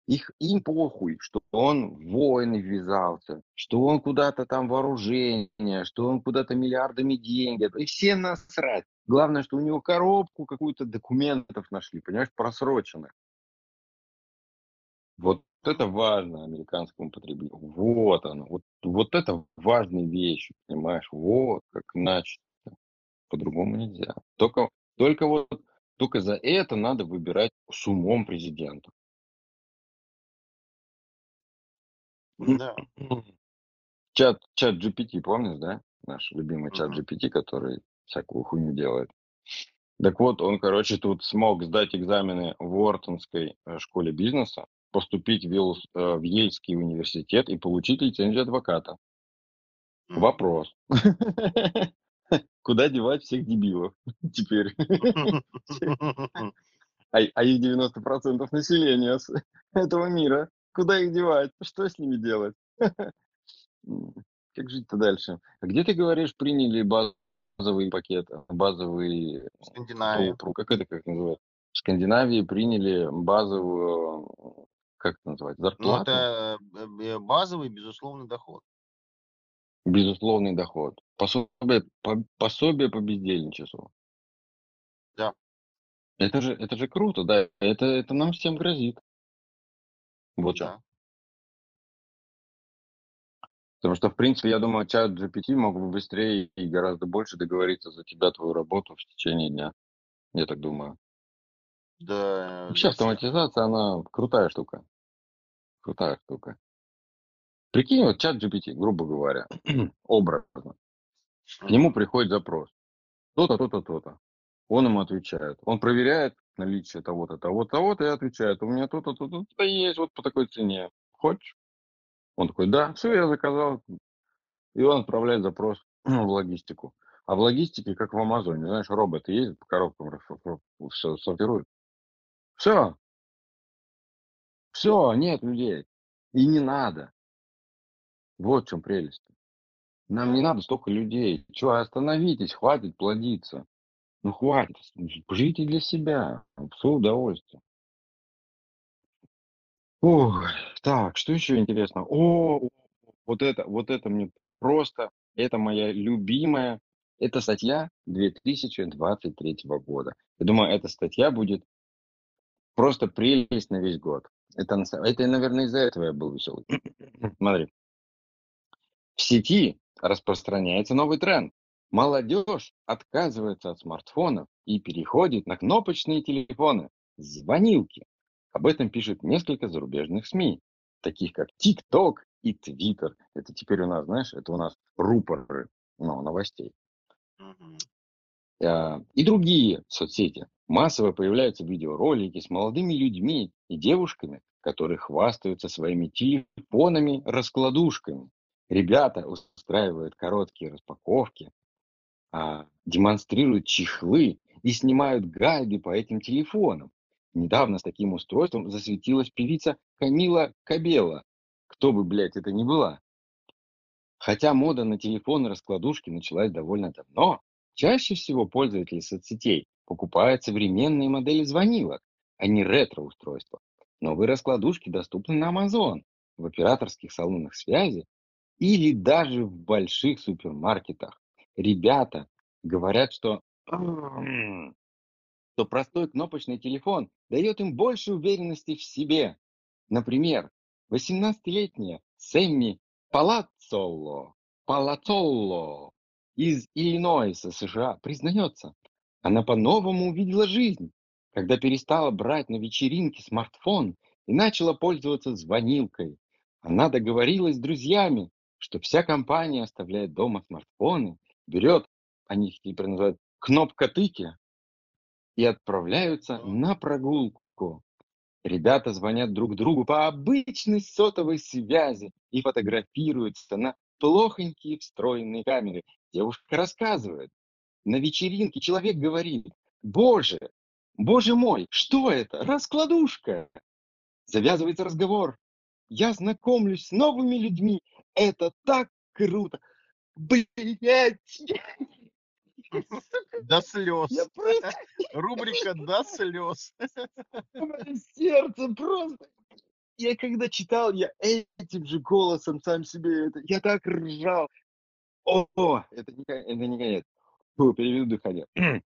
Их, им похуй, что он в войны ввязался, что он куда-то там вооружение, что он куда-то миллиардами деньги. И все насрать. Главное, что у него коробку какую-то документов нашли, понимаешь, просроченных. Вот это важно американскому потребителю. Вот оно. Вот, вот это важные вещи, понимаешь? Вот как иначе. По-другому нельзя. Только, только вот только за это надо выбирать с умом президента. Да. (clears throat) Чат, чат GPT, помнишь, да? Наш любимый чат. GPT, который всякую хуйню делает. Так вот, он, короче, тут смог сдать экзамены в Уортонской э, школе бизнеса, поступить в, Вилс- э, в Ельский университет и получить лицензию адвоката. Вопрос. (laughs) Куда девать всех дебилов (laughs) теперь? (laughs) А, а их 90% населения этого мира. Куда их девать? Что с ними делать? Как жить-то дальше? А где ты говоришь, приняли базовый пакет, базовый Скандинавия. как это как называется? В Скандинавии приняли базовую, как это называется, Ну, зарплату, это э, э, базовый, безусловный доход. безусловный доход, пособие по, пособие по бездельничеству. Да. Это же, это же круто, да, это, это нам всем грозит. Вот что. Да. Потому что, в принципе, я думаю, чат GPT мог бы быстрее и гораздо больше договориться за тебя, твою работу в течение дня. Я так думаю. Да, Вообще автоматизация, она крутая штука. Крутая штука. Прикинь, вот чат GPT, грубо говоря, (clears throat) образно. К нему приходит запрос. То-то, то-то, то-то. Он ему отвечает. Он проверяет наличие того-то, того-то, того-то и отвечает. У меня то-то, то-то, то есть вот по такой цене. Хочешь? Он такой, да, все, я заказал. И он отправляет запрос (clears throat) в логистику. А в логистике, как в Амазоне, знаешь, роботы ездят по коробкам, все сортируют. Все, все, нет людей. И не надо. Вот в чем прелесть. Нам не надо столько людей. Че, остановитесь, хватит плодиться. Ну хватит, живите для себя, в свое удовольствие. Ой, так, что еще интересно? О, вот это, вот это мне просто, это моя любимая, это статья 2023 года. Я думаю, эта статья будет просто прелесть на весь год. Это, это наверное, из-за этого я был веселый. (clears throat) Смотри. В сети распространяется новый тренд. Молодежь отказывается от смартфонов и переходит на кнопочные телефоны, звонилки. Об этом пишут несколько зарубежных СМИ, таких как TikTok и Twitter. Это теперь у нас, знаешь, это у нас рупоры ну, новостей. А, И другие соцсети. Массово появляются видеоролики с молодыми людьми и девушками, которые хвастаются своими телефонами-раскладушками. Ребята устраивают короткие распаковки, а, демонстрируют чехлы и снимают гайды по этим телефонам. Недавно с таким устройством засветилась певица Камила Кабела. Кто бы, блядь, это ни была. Хотя мода на телефоны-раскладушки началась довольно давно, чаще всего пользователи соцсетей покупают современные модели звонилок, а не ретро-устройства. Новые раскладушки доступны на Amazon, в операторских салонах связи или даже в больших супермаркетах. Ребята говорят, что, что простой кнопочный телефон дает им больше уверенности в себе. Например, 18-летняя Сэмми Палацоло, Палацоло из Иллинойса, США, признается, она по-новому увидела жизнь, когда перестала брать на вечеринке смартфон и начала пользоваться звонилкой. Она договорилась с друзьями, что вся компания оставляет дома смартфоны, берет, они их теперь называют кнопка-тыки, и отправляются на прогулку. Ребята звонят друг другу по обычной сотовой связи и фотографируются на плохонькие встроенные камеры. Девушка рассказывает. На вечеринке человек говорит, боже, боже мой, что это? Раскладушка. Завязывается разговор. Я знакомлюсь с новыми людьми. Это так круто. Блять. (laughs) До слез. просто... (laughs) Рубрика до слез. Сердце просто. Я когда читал, я этим же голосом сам себе это, я так ржал. О, это не, это не конец. Фу, переведу дыхание. (clears throat)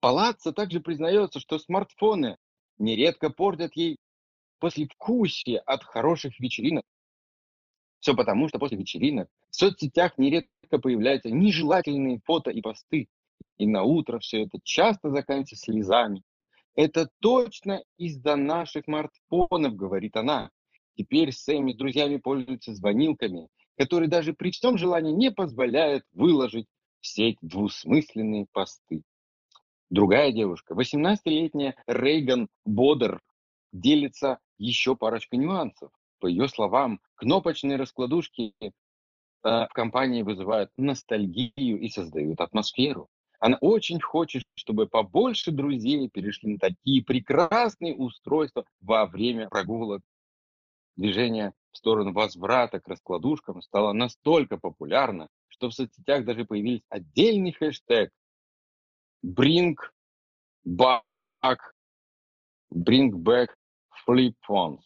Палаццо также признается, что смартфоны нередко портят ей послевкусие от хороших вечеринок. Все потому, что после вечеринок в соцсетях нередко появляются нежелательные фото и посты. И на утро все это часто заканчивается слезами. Это точно из-за наших смартфонов, говорит она. Теперь Сэмми с друзьями пользуются звонилками, которые даже при всем желании не позволяют выложить в сеть двусмысленные посты. Другая девушка, 18-летняя Рейган Бодер, делится еще парочкой нюансов. По ее словам, кнопочные раскладушки э, в компании вызывают ностальгию и создают атмосферу. Она очень хочет, чтобы побольше друзей перешли на такие прекрасные устройства во время прогулок. Движение в сторону возврата к раскладушкам стало настолько популярно, что в соцсетях даже появились отдельный хэштег Bring back, bring back flip phones.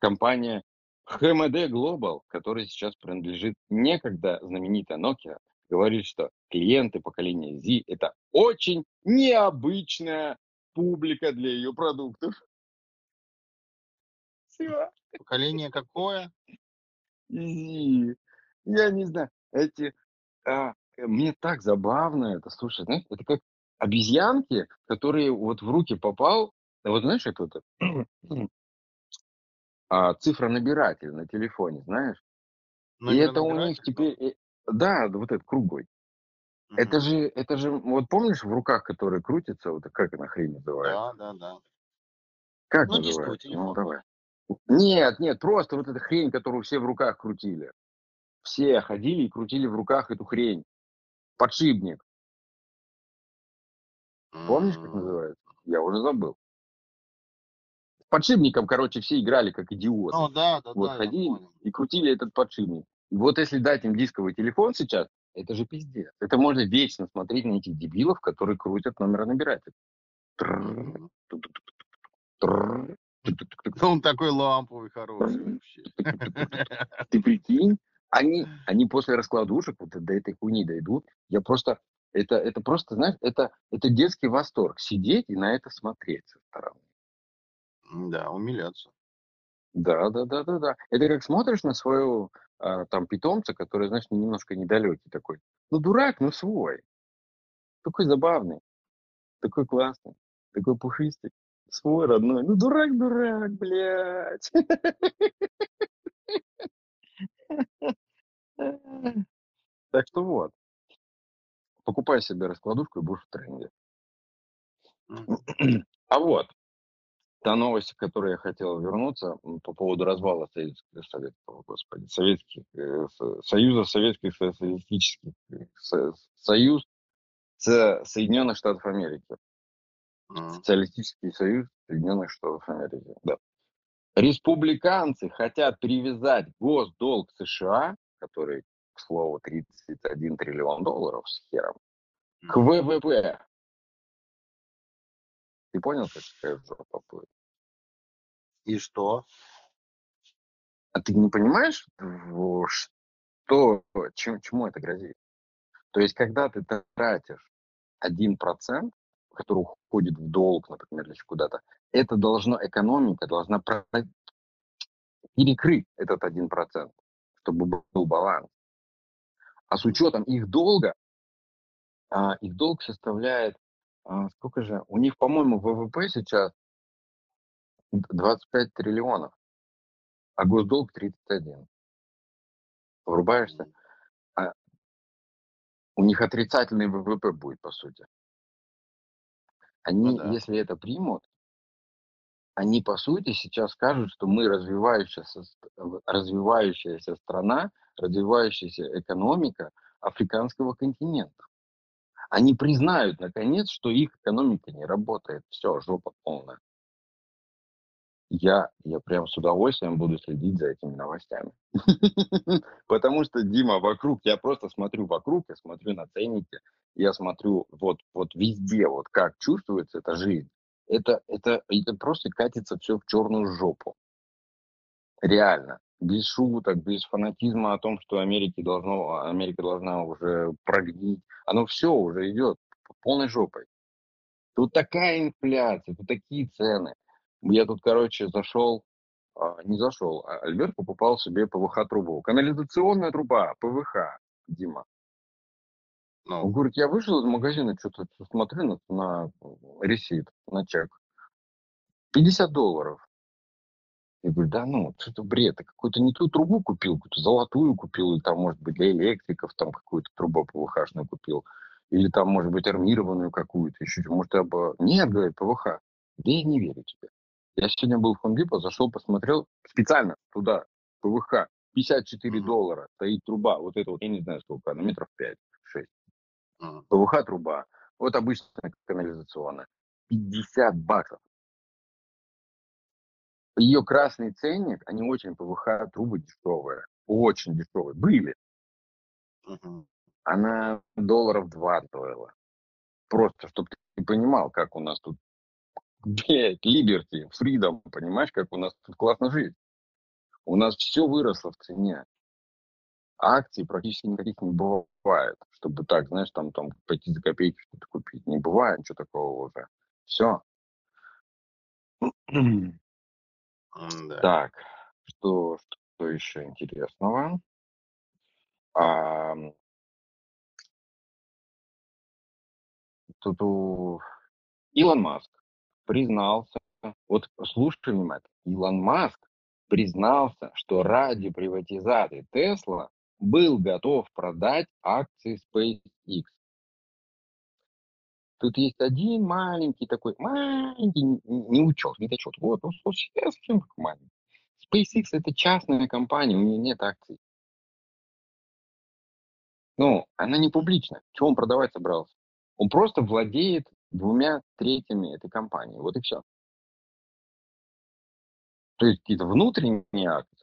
Компания HMD Global, которая сейчас принадлежит некогда знаменитой Nokia, говорит, что клиенты поколения Z – это очень необычная публика для ее продуктов. Все. Поколение какое? Я не знаю. Эти, а, мне так забавно это, слушай, знаешь, это как обезьянки, которые вот в руки попал, вот знаешь, это вот, (clears throat) а, цифра набиратель на телефоне, знаешь? И это у них теперь, э, да, вот этот круглый. Мгм. Это же, это же, вот помнишь в руках, которые крутятся, вот как она хрень называется? Да, да, да. Как Ну, называется? Ну, давай. Нет, нет, просто вот эта хрень, которую все в руках крутили. Все ходили и крутили в руках эту хрень. Подшипник. Помнишь, как называется? Я уже забыл. С подшипником, короче, все играли как идиоты. Ну, да, да, Вот да, ходили и крутили этот подшипник. И вот если дать им дисковый телефон сейчас, это же пиздец. Это можно вечно смотреть на этих дебилов, которые крутят номеронабиратель. (laughs) Он такой ламповый, хороший вообще. (laughs) Ты прикинь, они, они после раскладушек вот до этой хуйни дойдут. Я просто, это, это просто, знаешь, это, это детский восторг. Сидеть и на это смотреть со стороны. Да, умиляться. Да, да, да, да, да. Это как смотришь на своего а, там питомца, который, знаешь, немножко недалекий такой. Ну, дурак, но свой. Такой забавный, такой классный, такой пушистый, свой родной. Ну, дурак, дурак, блядь. Так что вот. Покупай себе раскладушку и будешь в тренде. (clears throat) А вот, та новость, к которой я хотел вернуться по поводу развала Советского, Советского господи, Советских, э, Союза Советских Социалистических, э, Союз Соединенных Штатов Америки. Социалистический Союз Соединенных Штатов Америки, да. Республиканцы хотят привязать госдолг США, который, к слову, 31 триллион долларов с хером, к ВВП. Ты понял, какая жопа будет? И что? А ты не понимаешь, что, чем, чему это грозит? То есть, когда ты тратишь один процент, который уходит в долг, например, или куда-то, это должно, экономика должна перекрыть этот один процент, чтобы был баланс. А с учетом их долга, а, их долг составляет, а, сколько же, у них, по-моему, ВВП сейчас 25 триллионов, а госдолг 31. Врубаешься? А у них отрицательный ВВП будет, по сути. Они, ну, да. если это примут, они, по сути, сейчас скажут, что мы развивающаяся, развивающаяся страна, развивающаяся экономика африканского континента. Они признают, наконец, что их экономика не работает. Все, жопа полная. Я, я прям с удовольствием буду следить за этими новостями. (laughs) Потому что, Дима, вокруг, я просто смотрю вокруг, я смотрю на ценники, я смотрю вот, вот везде, вот как чувствуется эта жизнь. Это, это, это просто катится все в черную жопу. Реально. Без шуток, без фанатизма о том, что Америке должно, Америка должна уже прогнить. Оно все уже идет полной жопой. Тут такая инфляция, тут такие цены. Я тут, короче, зашел, а, не зашел, а Альберт покупал себе ПВХ-трубу. Канализационная труба, ПВХ, Дима. Ну. Он говорит, я вышел из магазина, что-то смотрю на, на ресит, на чек. 50 долларов. Я говорю, да ну, что-то бред, ты какую-то не ту трубу купил, какую-то золотую купил, или там, может быть, для электриков там какую-то трубу ПВХшную купил, или там, может быть, армированную какую-то, еще, может, я бы... Нет, говорит, ПВХ. Да я не верю тебе. Я сегодня был в Хомдипо, зашел, посмотрел специально туда, ПВХ, 54 mm-hmm. доллара стоит труба, вот это вот, я не знаю сколько, на метров 5-6. Mm-hmm. ПВХ труба, вот обычная канализационная, 50 баксов. Ее красный ценник, они очень ПВХ трубы дешевые, очень дешевые, были. Она долларов 2 стоила. Просто, чтобы ты понимал, как у нас тут блядь, liberty, freedom, понимаешь, как у нас тут классно жить. У нас все выросло в цене. Акций практически никаких не бывает, чтобы так, знаешь, там, там пойти за копейки что-то купить. Не бывает ничего такого уже. Все. Да. Так, что, что еще интересного? А, тут у Илон Маск признался, вот слушай внимательно, Илон Маск признался, что ради приватизации Тесла был готов продать акции SpaceX. Тут есть один маленький такой, маленький не учет, не дочет. Вот, ну, я совсем как маленький. SpaceX это частная компания, у нее нет акций. Ну, она не публичная. Чего он продавать собрался? Он просто владеет двумя третьими этой компании. Вот и все. То есть какие-то внутренние акции.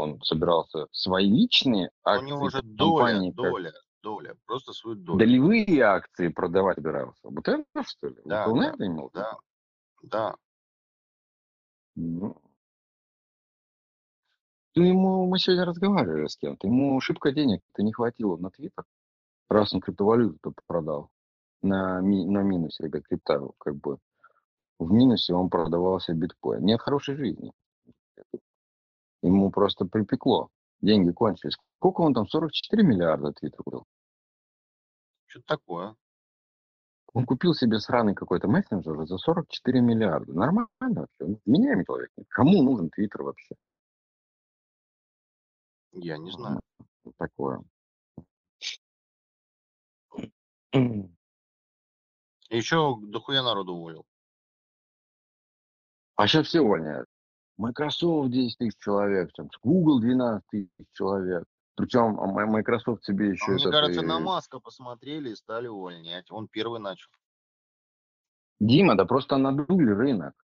Он собирался свои личные акции. У него уже доля, доля, доля, просто свою долю. Долевые акции продавать собирался. Вот это что ли? Да, вот да, это имел? Да, да. Ну. Ты ему, мы сегодня разговаривали с кем-то, ему шибко денег-то не хватило на Твиттер, раз он криптовалюту продал на, ми, на минусе, как крипта, как бы в минусе он продавался биткоин. Нет хорошей жизни. Ему просто припекло. Деньги кончились. Сколько он там? 44 миллиарда твиттер купил? Что такое? Он купил себе сраный какой-то мессенджер за 44 миллиарда. Нормально вообще. Меняемый человек. Кому нужен твиттер вообще? Я не знаю. Такое. Еще дохуя народу уволил. А сейчас все увольняют. Microsoft 10 тысяч человек, там, Google 12 тысяч человек. Причем а, Microsoft себе еще... А мне кажется, и... на Маска посмотрели и стали увольнять. Он первый начал. Дима, да просто надули рынок.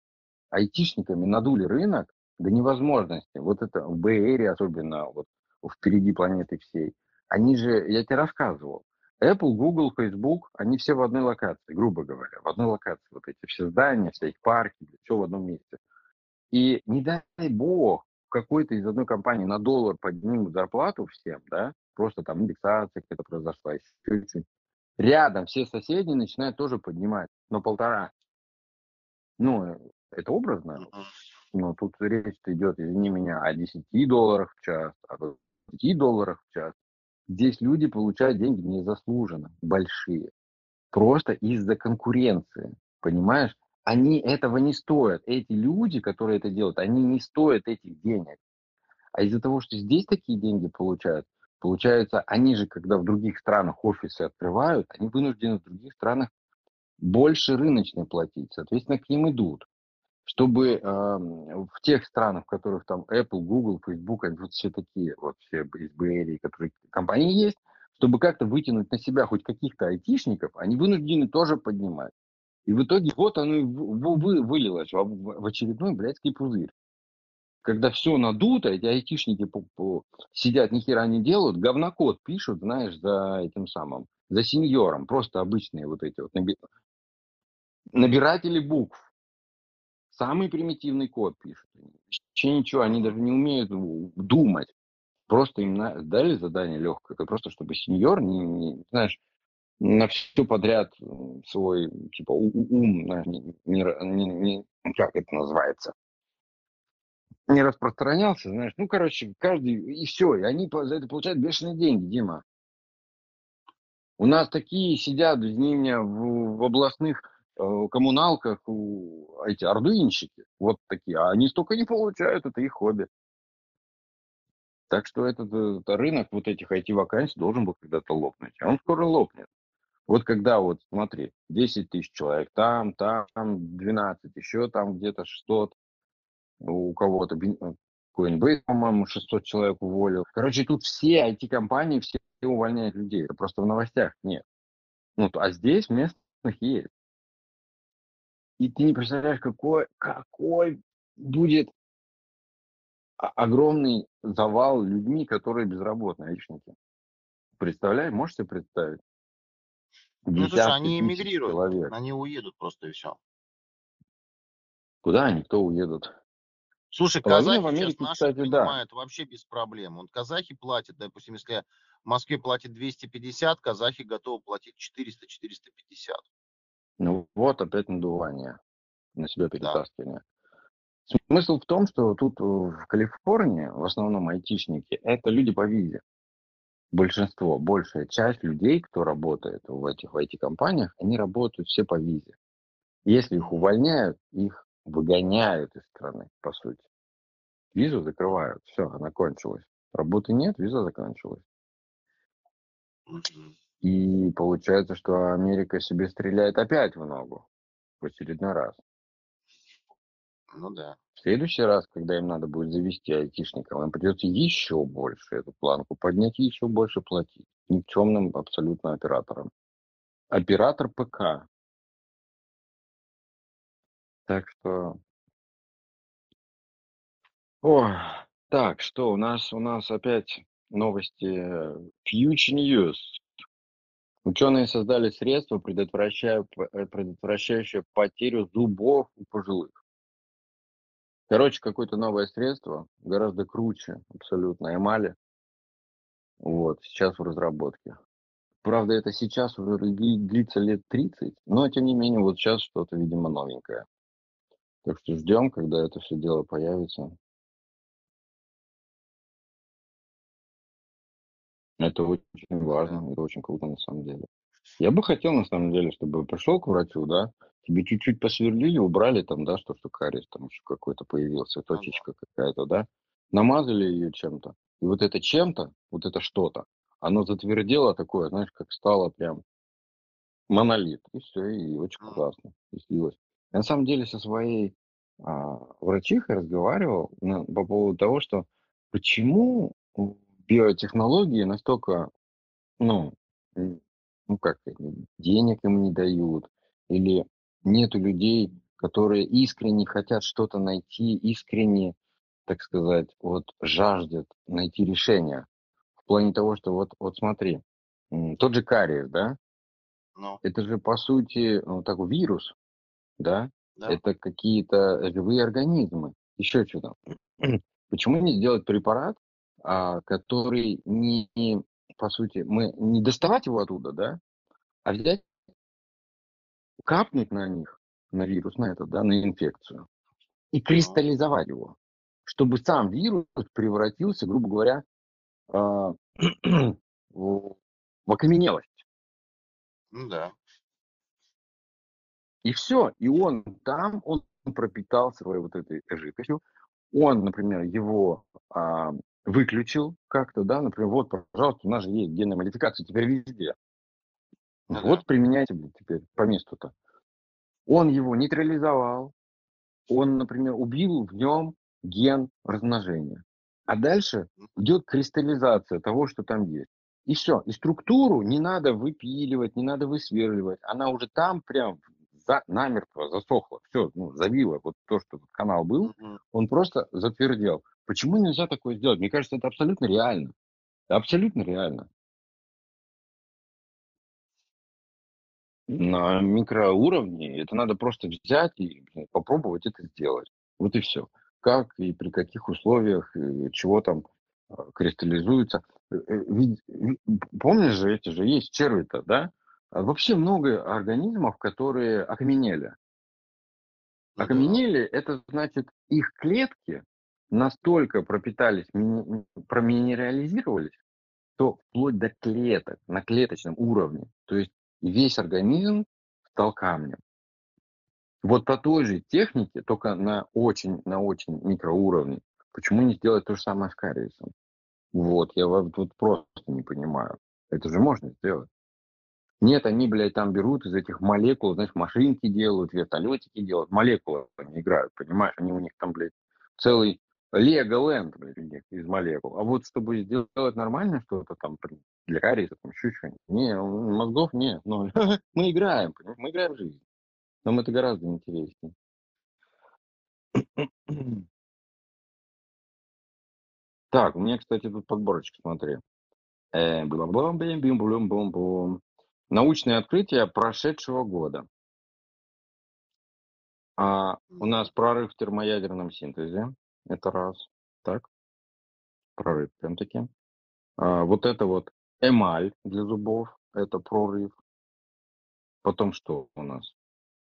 Айтишниками надули рынок до невозможности. Вот это в Бэйре особенно, вот впереди планеты всей. Они же, я тебе рассказывал, Apple, Google, Facebook, они все в одной локации, грубо говоря, в одной локации. Вот эти все здания, все их парки, все в одном месте. И не дай бог, какой-то из одной компании на доллар поднимут зарплату всем, да, просто там индексация какая-то произошла, еще чуть-чуть. Рядом все соседи начинают тоже поднимать, но полтора. Ну, это образно, но тут речь идет, извини меня, о 10 долларах в час, о 20 долларах в час. Здесь люди получают деньги незаслуженно, большие. Просто из-за конкуренции. Понимаешь? Они этого не стоят. Эти люди, которые это делают, они не стоят этих денег. А из-за того, что здесь такие деньги получают, получается, они же, когда в других странах офисы открывают, они вынуждены в других странах больше рыночной платить. Соответственно, к ним идут чтобы э, в тех странах, в которых там Apple, Google, Facebook, они вот все такие, вот все из BRI, которые компании есть, чтобы как-то вытянуть на себя хоть каких-то айтишников, они вынуждены тоже поднимать. И в итоге вот оно вы, вылилось в, очередной блядский пузырь. Когда все надуто, эти айтишники сидят, ни хера не делают, говнокод пишут, знаешь, за этим самым, за сеньором, просто обычные вот эти вот набиратели букв Самый примитивный код пишут. Вообще ничего, они даже не умеют думать. Просто им дали задание легкое, просто чтобы сеньор, не, не, знаешь, на все подряд свой, типа, ум, не, не, не, как это называется, не распространялся, знаешь. Ну, короче, каждый, и все, и они за это получают бешеные деньги, Дима. У нас такие сидят, извини меня, в, в областных Э, коммуналках эти ардуинщики, вот такие, а они столько не получают, это их хобби. Так что этот, этот рынок вот этих IT-вакансий должен был когда-то лопнуть. А он скоро лопнет. Вот когда вот, смотри, 10 тысяч человек, там, там, 12, еще там где-то 600, у кого-то, э, Coinbase, по-моему, 600 человек уволил. Короче, тут все IT-компании, все увольняют людей. Это просто в новостях нет. Ну, а здесь местных есть. И ты не представляешь, какой, какой будет огромный завал людьми, которые безработные, айтишники. Представляешь, можешь себе представить? Ну, слушай, они эмигрируют, человек. они уедут просто и все. Куда они, кто уедут? Слушай, Половина казахи в Америке, сейчас наши кстати, принимают да. вообще без проблем. Вот казахи платят, допустим, если в Москве платят 250, казахи готовы платить 400-450. Ну вот опять надувание на себя перетаскивание. Да. Смысл в том, что тут в Калифорнии в основном айтишники это люди по визе. Большинство, большая часть людей, кто работает в этих в IT-компаниях, они работают все по визе. Если их увольняют, их выгоняют из страны, по сути. Визу закрывают, все, она кончилась. Работы нет, виза закончилась. И получается, что Америка себе стреляет опять в ногу в очередной раз. Ну да. В следующий раз, когда им надо будет завести айтишников, им придется еще больше эту планку поднять и еще больше платить. Никчемным абсолютно операторам. Оператор ПК. Так что... О, так, что у нас? У нас опять новости Future News. Ученые создали средство, э, предотвращающее потерю зубов у пожилых. Короче, какое-то новое средство, гораздо круче абсолютно эмали. Вот, сейчас в разработке. Правда, это сейчас уже длится лет 30, но тем не менее вот сейчас что-то, видимо, новенькое. Так что ждем, когда это все дело появится. Это очень важно, это очень круто на самом деле. Я бы хотел, на самом деле, чтобы пришел к врачу, да, тебе чуть-чуть посверлили, убрали там, да, что, что кариес там еще какой-то появился, точечка какая-то, да, намазали ее чем-то. И вот это чем-то, вот это что-то, оно затвердело такое, знаешь, как стало прям монолит. И все, и очень классно, и слилось. Я на самом деле со своей а, врачихой разговаривал на, по поводу того, что почему биотехнологии настолько, ну, ну как, денег им не дают, или нету людей, которые искренне хотят что-то найти, искренне, так сказать, вот жаждет найти решение. В плане того, что вот, вот смотри, тот же кариес, да? Ну, Это же, по сути, ну, такой вирус, да? да. Это какие-то живые организмы. Еще что-то. (clears throat) Почему не сделать препарат, а, который не, не, по сути, мы не доставать его оттуда, да, а взять, капнуть на них, на вирус, на этот, да, на инфекцию, и кристаллизовать его, чтобы сам вирус превратился, грубо говоря, а, (clears throat) в в окаменелость. ну да. И все. И он там, он пропитал своей вот этой жидкостью. Он, например, его а, выключил как-то, да, например, вот, пожалуйста, у нас же есть генная модификация теперь везде. Ну Вот да. применяйте теперь по месту-то. Он его нейтрализовал, он, например, убил в нем ген размножения. А дальше идет кристаллизация того, что там есть. И все. И структуру не надо выпиливать, не надо высверливать. Она уже там прям за, намертво засохла. Все, ну, забила. Вот то, что канал был, он просто затвердел. Почему нельзя такое сделать? Мне кажется, это абсолютно реально. Абсолютно реально. На микроуровне это надо просто взять и блин, попробовать это сделать. Вот и все. Как и при каких условиях, и чего там а, кристаллизуется. Э, э, ведь, помнишь же, эти же есть черви-то, да? А Вообще много организмов, которые окаменели. Ну. Окаменели, это значит, их клетки настолько пропитались, проминерализировались, что вплоть до клеток, на клеточном уровне. То есть весь организм стал камнем. Вот по той же технике, только на очень, на очень микроуровне. Почему не сделать то же самое с кариесом? Вот, я вот, вот просто не понимаю. Это же можно сделать. Нет, они, блядь, там берут из этих молекул, знаешь, машинки делают, вертолетики делают, молекулы они играют, понимаешь? Они у них там, блядь, целый Лего-ленд, из молекул. А вот чтобы сделать нормально что-то там для кариеса, там еще что-нибудь, не, мозгов нет, ноль. (laughs) Мы играем? Мы играем в жизнь. Нам это гораздо интереснее. (clears throat) Так, у меня, кстати, тут подборочка, смотри. Э. Научные открытия прошедшего года. А, у нас прорыв в термоядерном синтезе. Это раз. Так. Прорыв прям таки. А, вот это вот эмаль для зубов. Это прорыв. Потом что у нас?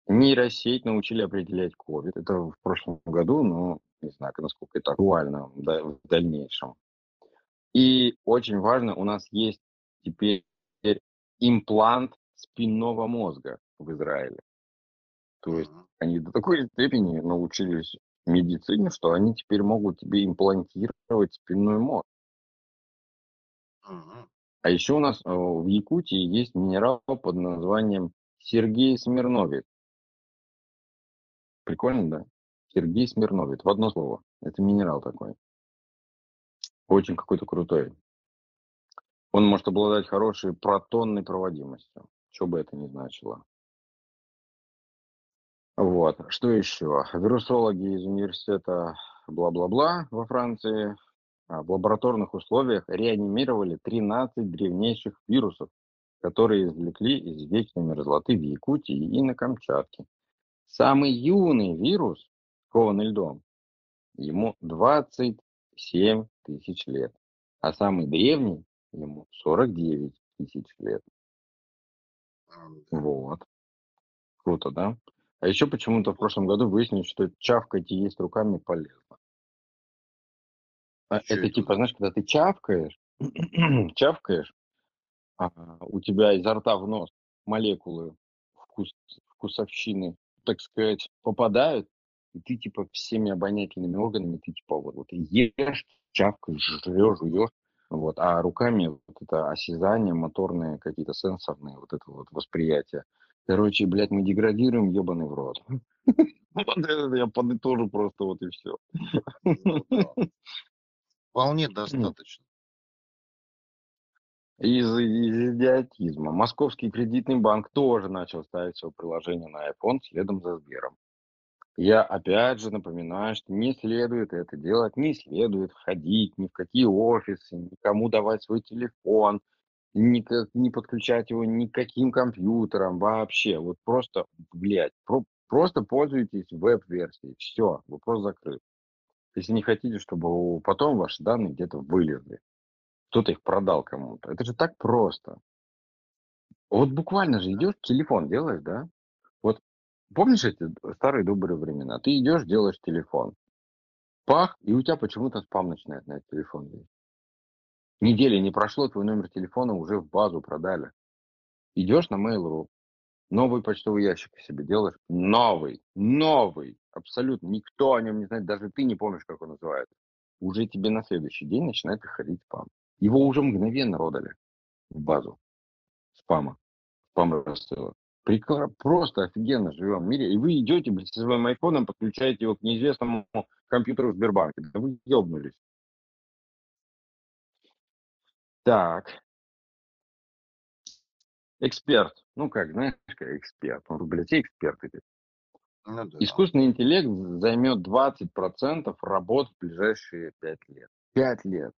Нейросеть научили определять COVID. Это в прошлом году, но не знаю, насколько это актуально в дальнейшем. И очень важно, у нас есть теперь имплант спинного мозга в Израиле. То есть они до такой степени научились медицине, что они теперь могут тебе имплантировать спинной мозг. А еще у нас э, в Якутии есть минерал под названием Сергей Смирновит. Прикольно, да? Сергей Смирновит. В одно слово. Это минерал такой. Очень какой-то крутой. Он может обладать хорошей протонной проводимостью. Что бы это ни значило. Вот. Что еще? Вирусологи из университета бла-бла-бла во Франции а, в лабораторных условиях реанимировали 13 древнейших вирусов, которые извлекли из вечной мерзлоты в Якутии и на Камчатке. Самый юный вирус, кованный льдом, ему 27 тысяч лет, а самый древний ему 49 тысяч лет. М, Вот. Круто, да? А еще почему-то в прошлом году выяснилось, что чавкать и есть руками полезно. А это это типа, знаешь, когда ты чавкаешь, (clears throat) чавкаешь, а у тебя изо рта в нос молекулы вкус, вкусовщины, так сказать, попадают, и ты типа всеми обонятельными органами, ты типа вот, вот ешь, чавкаешь, жрешь, жуешь, вот, а руками вот это осязание, моторные какие-то сенсорные, вот это вот восприятие. Короче, блядь, мы деградируем, ебаный в рот. Вот это я подытожу просто, вот и все. Ну. Вполне достаточно. Из, из идиотизма. Московский кредитный банк тоже начал ставить свое приложение на iPhone следом за Сбером. Я опять же напоминаю, что не следует это делать, не следует ходить ни в какие офисы, никому давать свой телефон, никак, не подключать его никаким компьютером вообще. Вот просто, блядь, про, просто пользуйтесь веб-версией. Все, вопрос закрыт. Если не хотите, чтобы потом ваши данные где-то вылезли. Кто-то их продал кому-то. Это же так просто. Вот буквально же идешь, телефон делаешь, да? Вот помнишь эти старые добрые времена? Ты идешь, делаешь телефон. Пах, и у тебя почему-то спам начинает на этот телефон лезть. Недели не прошло, твой номер телефона уже в базу продали. Идешь на Mail.ru, новый почтовый ящик себе делаешь. Новый, новый, абсолютно. Никто о нем не знает, даже ты не помнишь, как он называется. Уже тебе на следующий день начинает приходить спам. Его уже мгновенно родали в базу спама, спам рассылок. Прекрасно, просто офигенно живем в мире. И вы идете блядь, со своим айфоном, подключаете его к неизвестному компьютеру в Сбербанке. Да вы ебнулись. Так. Эксперт. Ну как, знаешь, как эксперт. Он, блядь, эксперт. Ну, да. Искусственный интеллект займет 20% работ в ближайшие 5 лет. 5 лет.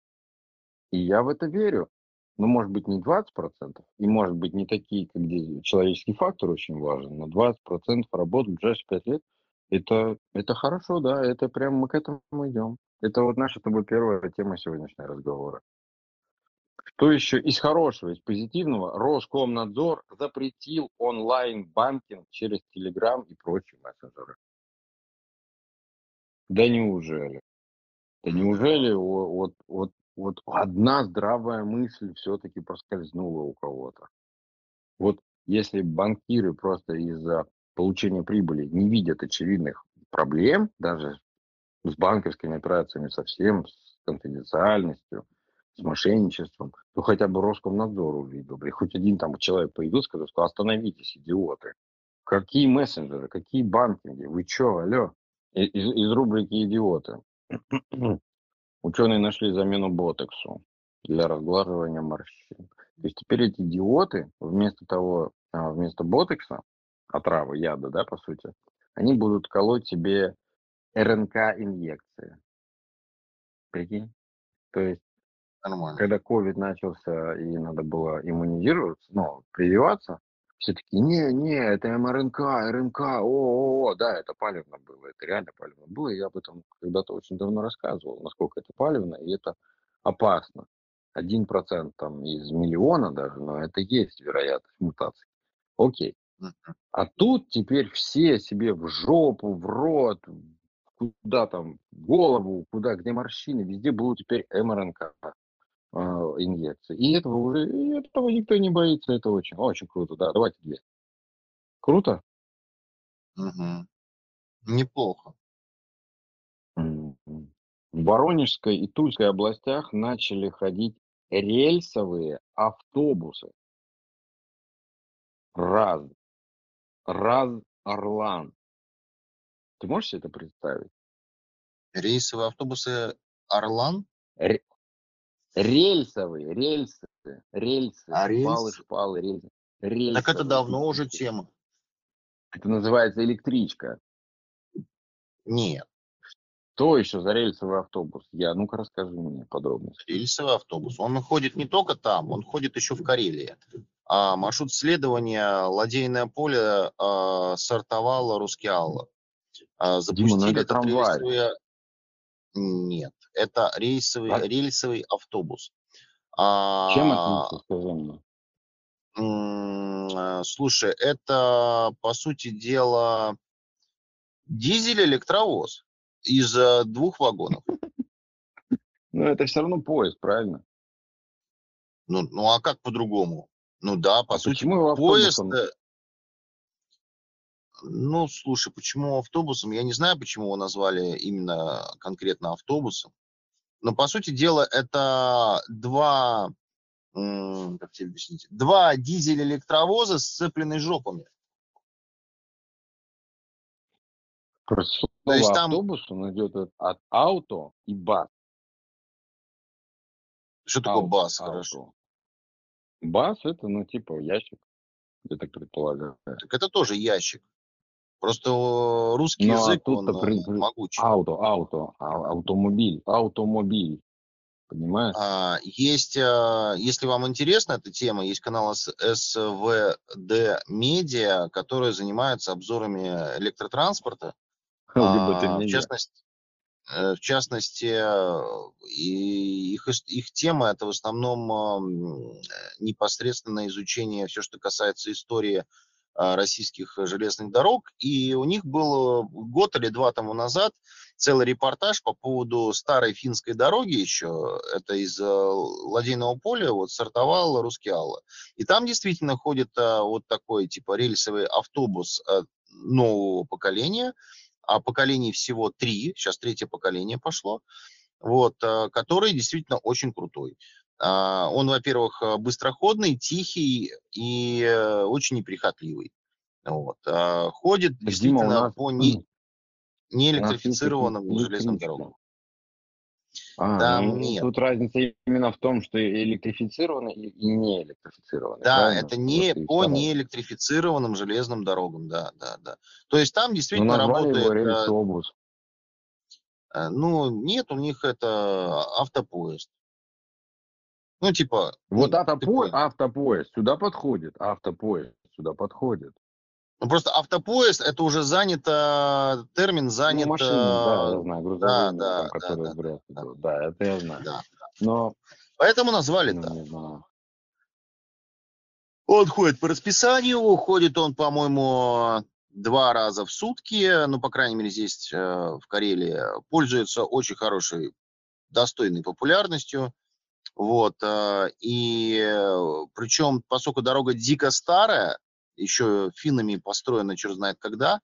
И я в это верю. Ну, может быть, не 20%, и может быть не такие, где человеческий фактор очень важен, но 20% работ в ближайшие 5 лет, это, это хорошо, да, это прям мы к этому идем. Это вот наша с тобой первая тема сегодняшнего разговора. Что еще из хорошего, из позитивного? Роскомнадзор запретил онлайн-банкинг через Телеграм и прочие мессенджеры. Да неужели? Да неужели вот, вот, вот одна здравая мысль все-таки проскользнула у кого-то? Вот если банкиры просто из-за получения прибыли не видят очевидных проблем, даже с банковскими операциями совсем, с конфиденциальностью, с мошенничеством, то хотя бы Роскомнадзор увидел. И хоть один там человек появился, сказал, что остановитесь, идиоты. Какие мессенджеры, какие банкинги? Вы чё, алло? Из, из рубрики «Идиоты». (clears throat) Ученые нашли замену ботексу для разглаживания морщин. То есть теперь эти идиоты вместо того, а, вместо ботекса, отравы, яда, да, по сути, они будут колоть себе РНК-инъекции. Прикинь? То есть Нормально. Когда ковид начался и надо было иммунизироваться, ну, прививаться, все таки не, не, это МРНК, РНК, о, о, о, да, это палевно было, это реально палевно было, и я об этом когда-то очень давно рассказывал, насколько это палевно, и это опасно. Один процент там из миллиона даже, но это есть вероятность мутаций. Окей. А тут теперь все себе в жопу, в рот, куда там, в голову, куда, где морщины, везде будут теперь МРНК. А, инъекции. И этого уже, и этого никто не боится, это очень, очень круто, да, давайте две. Круто? Угу. Неплохо. В Воронежской и Тульской областях начали ходить рельсовые автобусы. Раз. Раз Орлан. Ты можешь себе это представить? Рейсовые автобусы Орлан? Рельсовые, рельсы, рельсы, а шпалы, шпалы, рельсы. Рельсовые. Так это давно уже тема. Это называется электричка. Нет. Что еще за рельсовый автобус? Я, ну-ка расскажи мне подробно. Рельсовый автобус. Он ходит не только там, он ходит еще в Карелии. А маршрут следования Ладейное поле а, сортовало Рускеала. А, запустили Дима, ну это трамвай. рельсовый... Нет, это рейсовый, а? рельсовый автобус. Чем отличается, скажи мне? Слушай, это, по сути дела, дизель-электровоз из э, двух вагонов. Ну, это все равно поезд, правильно? Ну, ну а как по-другому? Ну да, по а сути, поезд... Ну, слушай, почему автобусом? Я не знаю, почему его назвали именно конкретно автобусом. Но, по сути дела, это два, как тебе объяснить, два дизель-электровоза с сцепленной жопами. Просто То есть там... автобус, он идет от ауто и бас. Что такое ауто, бас, ауто. хорошо? Бас это, ну, типа ящик, я так предполагаю. Так это тоже ящик. Просто русский ну, язык, а он при, при, могучий. Ауто, ауто, а, автомобиль, автомобиль. Понимаешь? А, есть, а, если вам интересна эта тема, есть канал СВД Медиа, который занимается обзорами электротранспорта. (laughs) А, в частности, э, в частности, их, их тема это в основном непосредственно изучение все, что касается истории российских железных дорог. И у них был год или два тому назад целый репортаж по поводу старой финской дороги еще, это из э, Ладейного поля, вот стартовал Русский Алла. И там действительно ходит э, вот такой типа рельсовый автобус э, нового поколения, а поколений всего три, сейчас третье поколение пошло, вот, который действительно очень крутой. Он, во-первых, быстроходный, тихий и очень неприхотливый. Вот. Ходит действительно Дима, нас... по не неэлектрифицированным железным дорогам. А, Там ну, нет. Тут разница именно в том, что электрифицированный и не электрифицированный. Да, правильно? это не вот по неэлектрифицированным железным дорогам, да, да, да. То есть там действительно Но работает. Его. Э, ну, нет, у них это автопоезд. Ну, типа. Вот ну, автопоезд, автопоезд сюда подходит, автопоезд сюда подходит. Ну, просто автопоезд это уже занято, термин занят. Ну, машины, да, я знаю, грузовые, да, да, там, которые да, да, да. да, это я знаю. Да. Но... Поэтому назвали ну, так. Он ходит по расписанию, ходит он, по-моему, два раза в сутки, ну, по крайней мере, здесь, э, в Карелии, пользуется очень хорошей, достойной популярностью. Вот, э, и э, причем, поскольку дорога дико старая, еще финнами построена черт знает когда.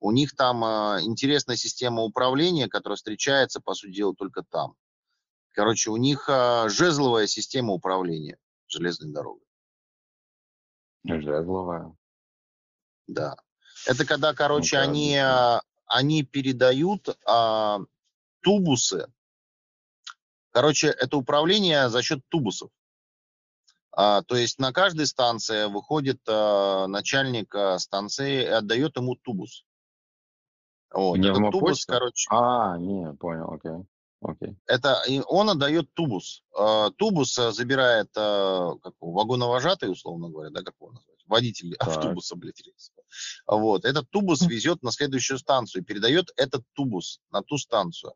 У них там э, интересная система управления, которая встречается, по сути дела, только там. Короче, у них жезловая система управления железной дорогой. Жезловая? Да. Это когда, короче, ну, они, они передают э, тубусы. Короче, это управление за счет тубусов. А, то есть на каждой станции выходит а, начальник а, станции и отдает ему тубус. Вот. Этот тубус, короче. А, не, понял, окей. Okay. Это и он отдает тубус. А, тубус а, забирает а, как, вагоновожатый, условно говоря, да, как его назвать? Водитель (laughs) так. автобуса, блядь, Вот. Этот тубус (laughs) везет на следующую станцию, передает этот тубус на ту станцию.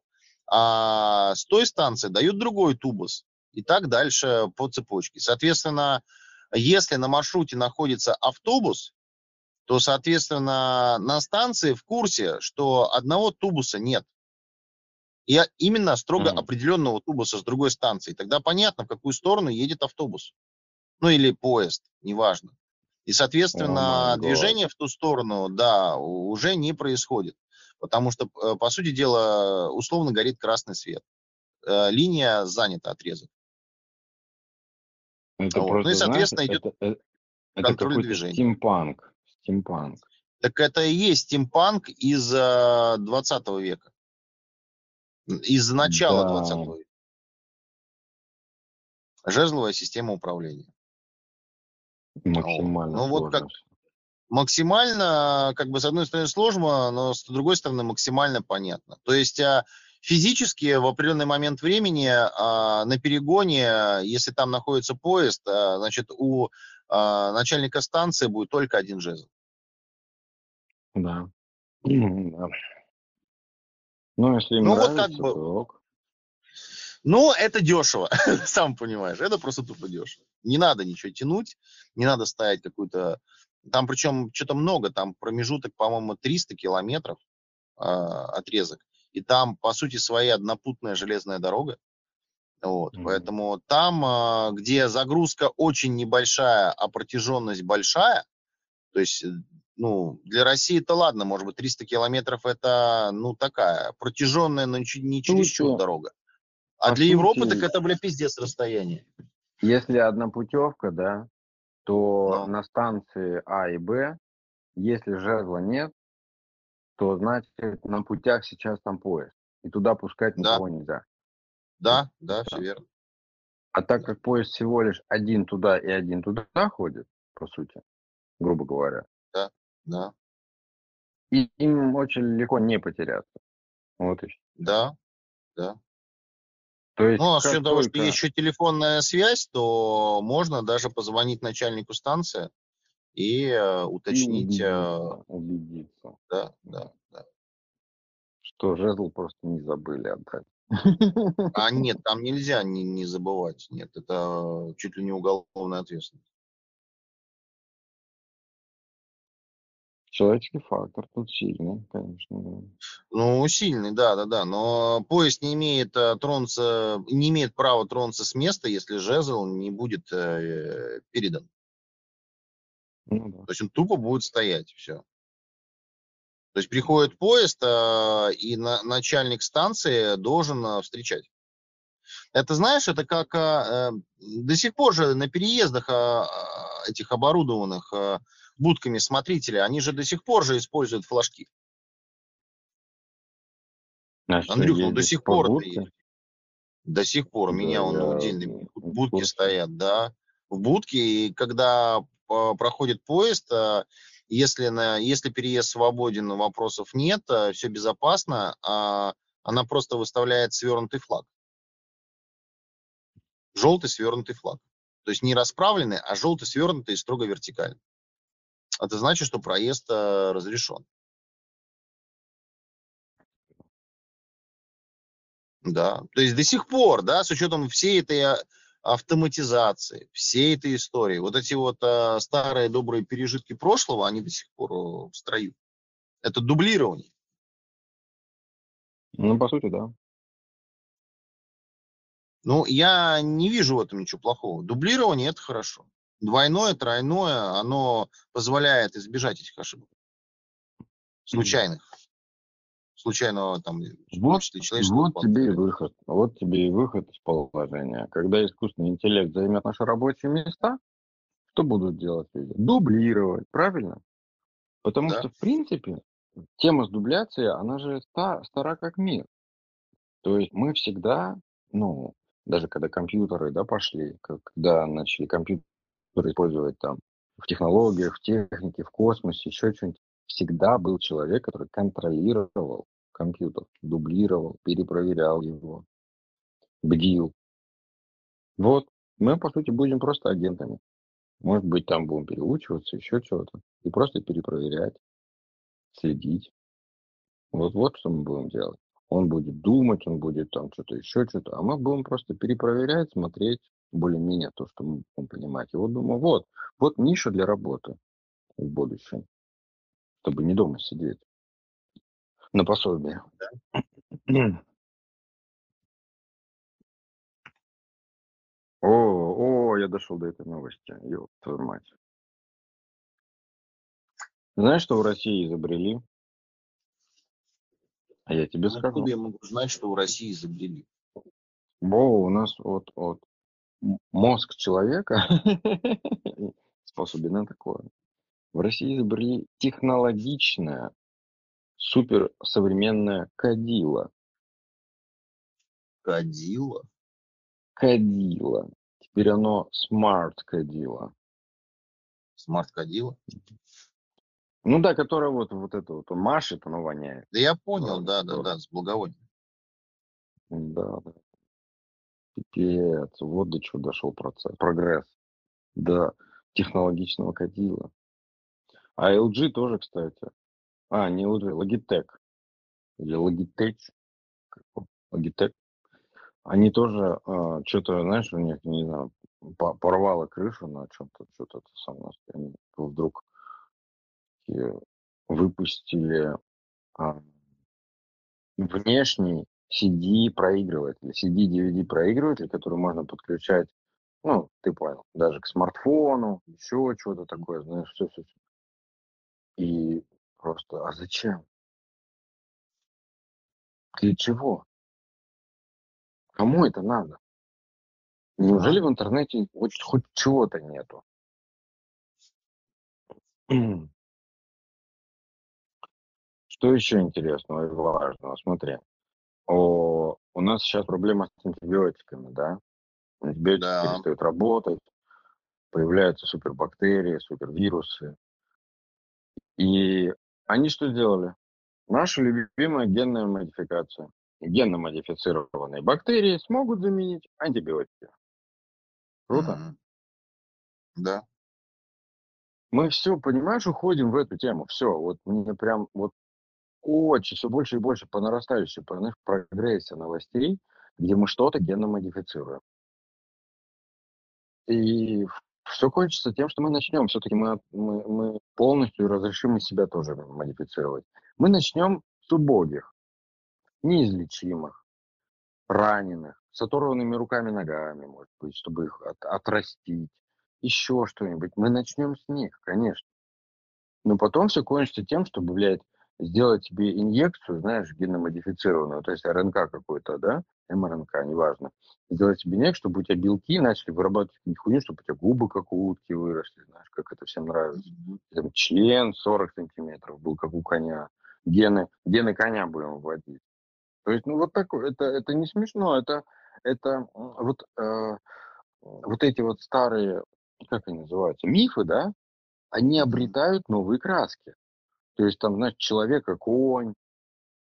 А с той станции дают другой тубус и так дальше по цепочке. Соответственно, если на маршруте находится автобус, то, соответственно, на станции в курсе, что одного тубуса нет. И именно строго mm-hmm. определенного тубуса с другой станции. Тогда понятно, в какую сторону едет автобус. Ну или поезд, неважно. И, соответственно, oh движение в ту сторону, да, уже не происходит. Потому что, э, по сути дела, условно горит красный свет. Э, линия занята, отрезок. Это вот. просто, ну и, соответственно, знаешь, идет это, это контроль движения. Стимпанк. Стимпанк. Так это и есть стимпанк из э, 20 века. Из начала да. 20 века. Жезловая система управления. Максимально. Ну вот как максимально, как бы с одной стороны сложно, но с другой стороны максимально понятно. То есть а, Физически в определенный момент времени а, на перегоне, если там находится поезд, а, значит, у начальника станции будет только один жезл. Да. (clears throat) Ну, если им ну, нравится, вот как бы... то Ну, это дешево, (laughs) сам понимаешь, это просто тупо дешево. Не надо ничего тянуть, не надо ставить какую-то... Там причем что-то много, там промежуток, по-моему, 300 километров э, отрезок и там, по сути, своя однопутная железная дорога. Вот, mm-hmm. Поэтому там, а, где загрузка очень небольшая, а протяженность большая, то есть, э, ну, для России это ладно, может быть, 300 километров это, ну, такая протяженная, но не чересчур ну, дорога. А для Европы так это, бля, пиздец расстояние. Если одна путевка, да, то ну. на станции А и Б, если жезла нет, то значит на путях сейчас там поезд. И туда пускать никого да. нельзя. Да, да, все верно. А так как поезд всего лишь один туда и один туда ходит, по сути, грубо говоря. Да, да. И им очень легко не потеряться. Вот и Да, да. То есть, Ну, а с учетом того, что есть еще телефонная связь, то можно даже позвонить начальнику станции и э, И уточнить, э, убедиться, убедиться, да, да, да. что жезл просто не забыли отдать. А (laughs) нет, там нельзя не, не забывать. Нет, это чуть ли не уголовная ответственность. Человеческий фактор тут сильный, конечно. Да. Ну, сильный, да, да, да. Но поезд не имеет э, тронуться, не имеет права тронуться с места, если жезл не будет э, передан. Ну да. То есть он тупо будет стоять, все. То есть приходит поезд, э, и на, начальник станции должен э, встречать. Это, знаешь, это как э, до сих пор же на переездах э, этих оборудованных э, будками смотрителя, они же до сих пор же используют флажки. А Андрюх, ну до сих по пор будке? есть. До сих пор. У Да, меня он удельные м, в будки курсе. стоят, да. В будке, и когда э, проходит поезд, э, если, на, если переезд свободен, вопросов нет, все безопасно, а она просто выставляет свернутый флаг. Желтый свернутый флаг. То есть не расправленный, а желтый свернутый и строго вертикальный. Это значит, что проезд э, разрешен. Да, то есть до сих пор, да, с учетом всей этой а, автоматизации, всей этой истории, вот эти вот а, старые добрые пережитки прошлого, они до сих пор в строю. Это дублирование. Ну, по сути, да. Ну, я не вижу в этом ничего плохого. Дублирование – это хорошо. Двойное, тройное, оно позволяет избежать этих ошибок. Случайных. Случайного там, Вот, человеческого вот тебе и выход. Вот тебе и выход из положения. Когда искусственный интеллект займет наши рабочие места, что будут делать люди? Дублировать, правильно? Потому Да. что, в принципе, тема с дубляцией, она же ста- стара как мир. То есть мы всегда, ну, даже когда компьютеры, да, пошли, когда начали компьютеры использовать там в технологиях, в технике, в космосе, еще что-нибудь, всегда был человек, который контролировал компьютер, дублировал, перепроверял его, бдил. Вот, мы, по сути, будем просто агентами. Может быть, там будем переучиваться, еще чего-то. И просто перепроверять, следить. Вот, вот что мы будем делать. Он будет думать, он будет там что-то еще, что-то. А мы будем просто перепроверять, смотреть более-менее то, что мы будем понимать. И вот думаю, вот, вот ниша для работы в будущем, чтобы не дома сидеть на пособие. (clears throat) О, о, я дошел до этой новости. Ёб твою мать. Знаешь, что в России изобрели? А я тебе Ну, скажу. Откуда я могу знать, что в России изобрели? Во, у нас вот, вот мозг человека (laughs) способен на такое. В России изобрели технологичное, суперсовременное кадило. Кадила? Кадило. Теперь оно smart кадило. Smart кадила? Ну да, которое вот, вот это вот, он машет, оно воняет. Да я понял, да, да, здорово. да, с благовонием. Да, да. Пипец. Вот до чего дошел процесс. Прогресс. До технологичного кадила. А LG тоже, кстати. А, не LG, Logitech. Или Logitech. Logitech. Они тоже что-то, знаешь, у них, не знаю, по- порвало крышу на чем-то, что-то это самое. Они вдруг выпустили а, внешний CD проигрыватель, CD DVD проигрыватель, который можно подключать, ну, ты понял, даже к смартфону, еще что-то такое, знаешь, все, все, И просто, а зачем? Для чего? Кому это надо? Неужели в интернете хоть, хоть чего-то нету? Что еще интересного и важного? Смотри, о, у нас сейчас проблема с антибиотиками, да? Антибиотики Да. перестают работать, появляются супербактерии, супервирусы. И они что сделали? Наша любимая генная модификация. генно-модифицированные бактерии смогут заменить антибиотики. Круто? Мгм. Да. Мы все, понимаешь, уходим в эту тему. Все, вот мне прям вот очень, все больше и больше по нарастающей, по знаешь, прогрессии новостей, где мы что-то генно-модифицируем. И все кончится тем, что мы начнем. Все-таки мы, мы, мы полностью разрешим и себя тоже модифицировать. Мы начнем с убогих, неизлечимых, раненых, с оторванными руками, ногами, может быть, чтобы их от, отрастить, еще что-нибудь. Мы начнем с них, конечно. Но потом все кончится тем, чтобы, блядь, сделать тебе инъекцию, знаешь, геномодифицированную, то есть РНК какой-то, да, МРНК, неважно, сделать себе инъекцию, чтобы у тебя белки начали вырабатывать хуйню, чтобы у тебя губы, как у утки, выросли, знаешь, как это всем нравится. Там член 40 сантиметров был, как у коня. Гены, гены коня будем вводить. То есть, ну, вот такое, это, это не смешно, это, это вот, э, вот эти вот старые, как они называются, мифы, да, они обретают новые краски. То есть там, знаешь, человека конь,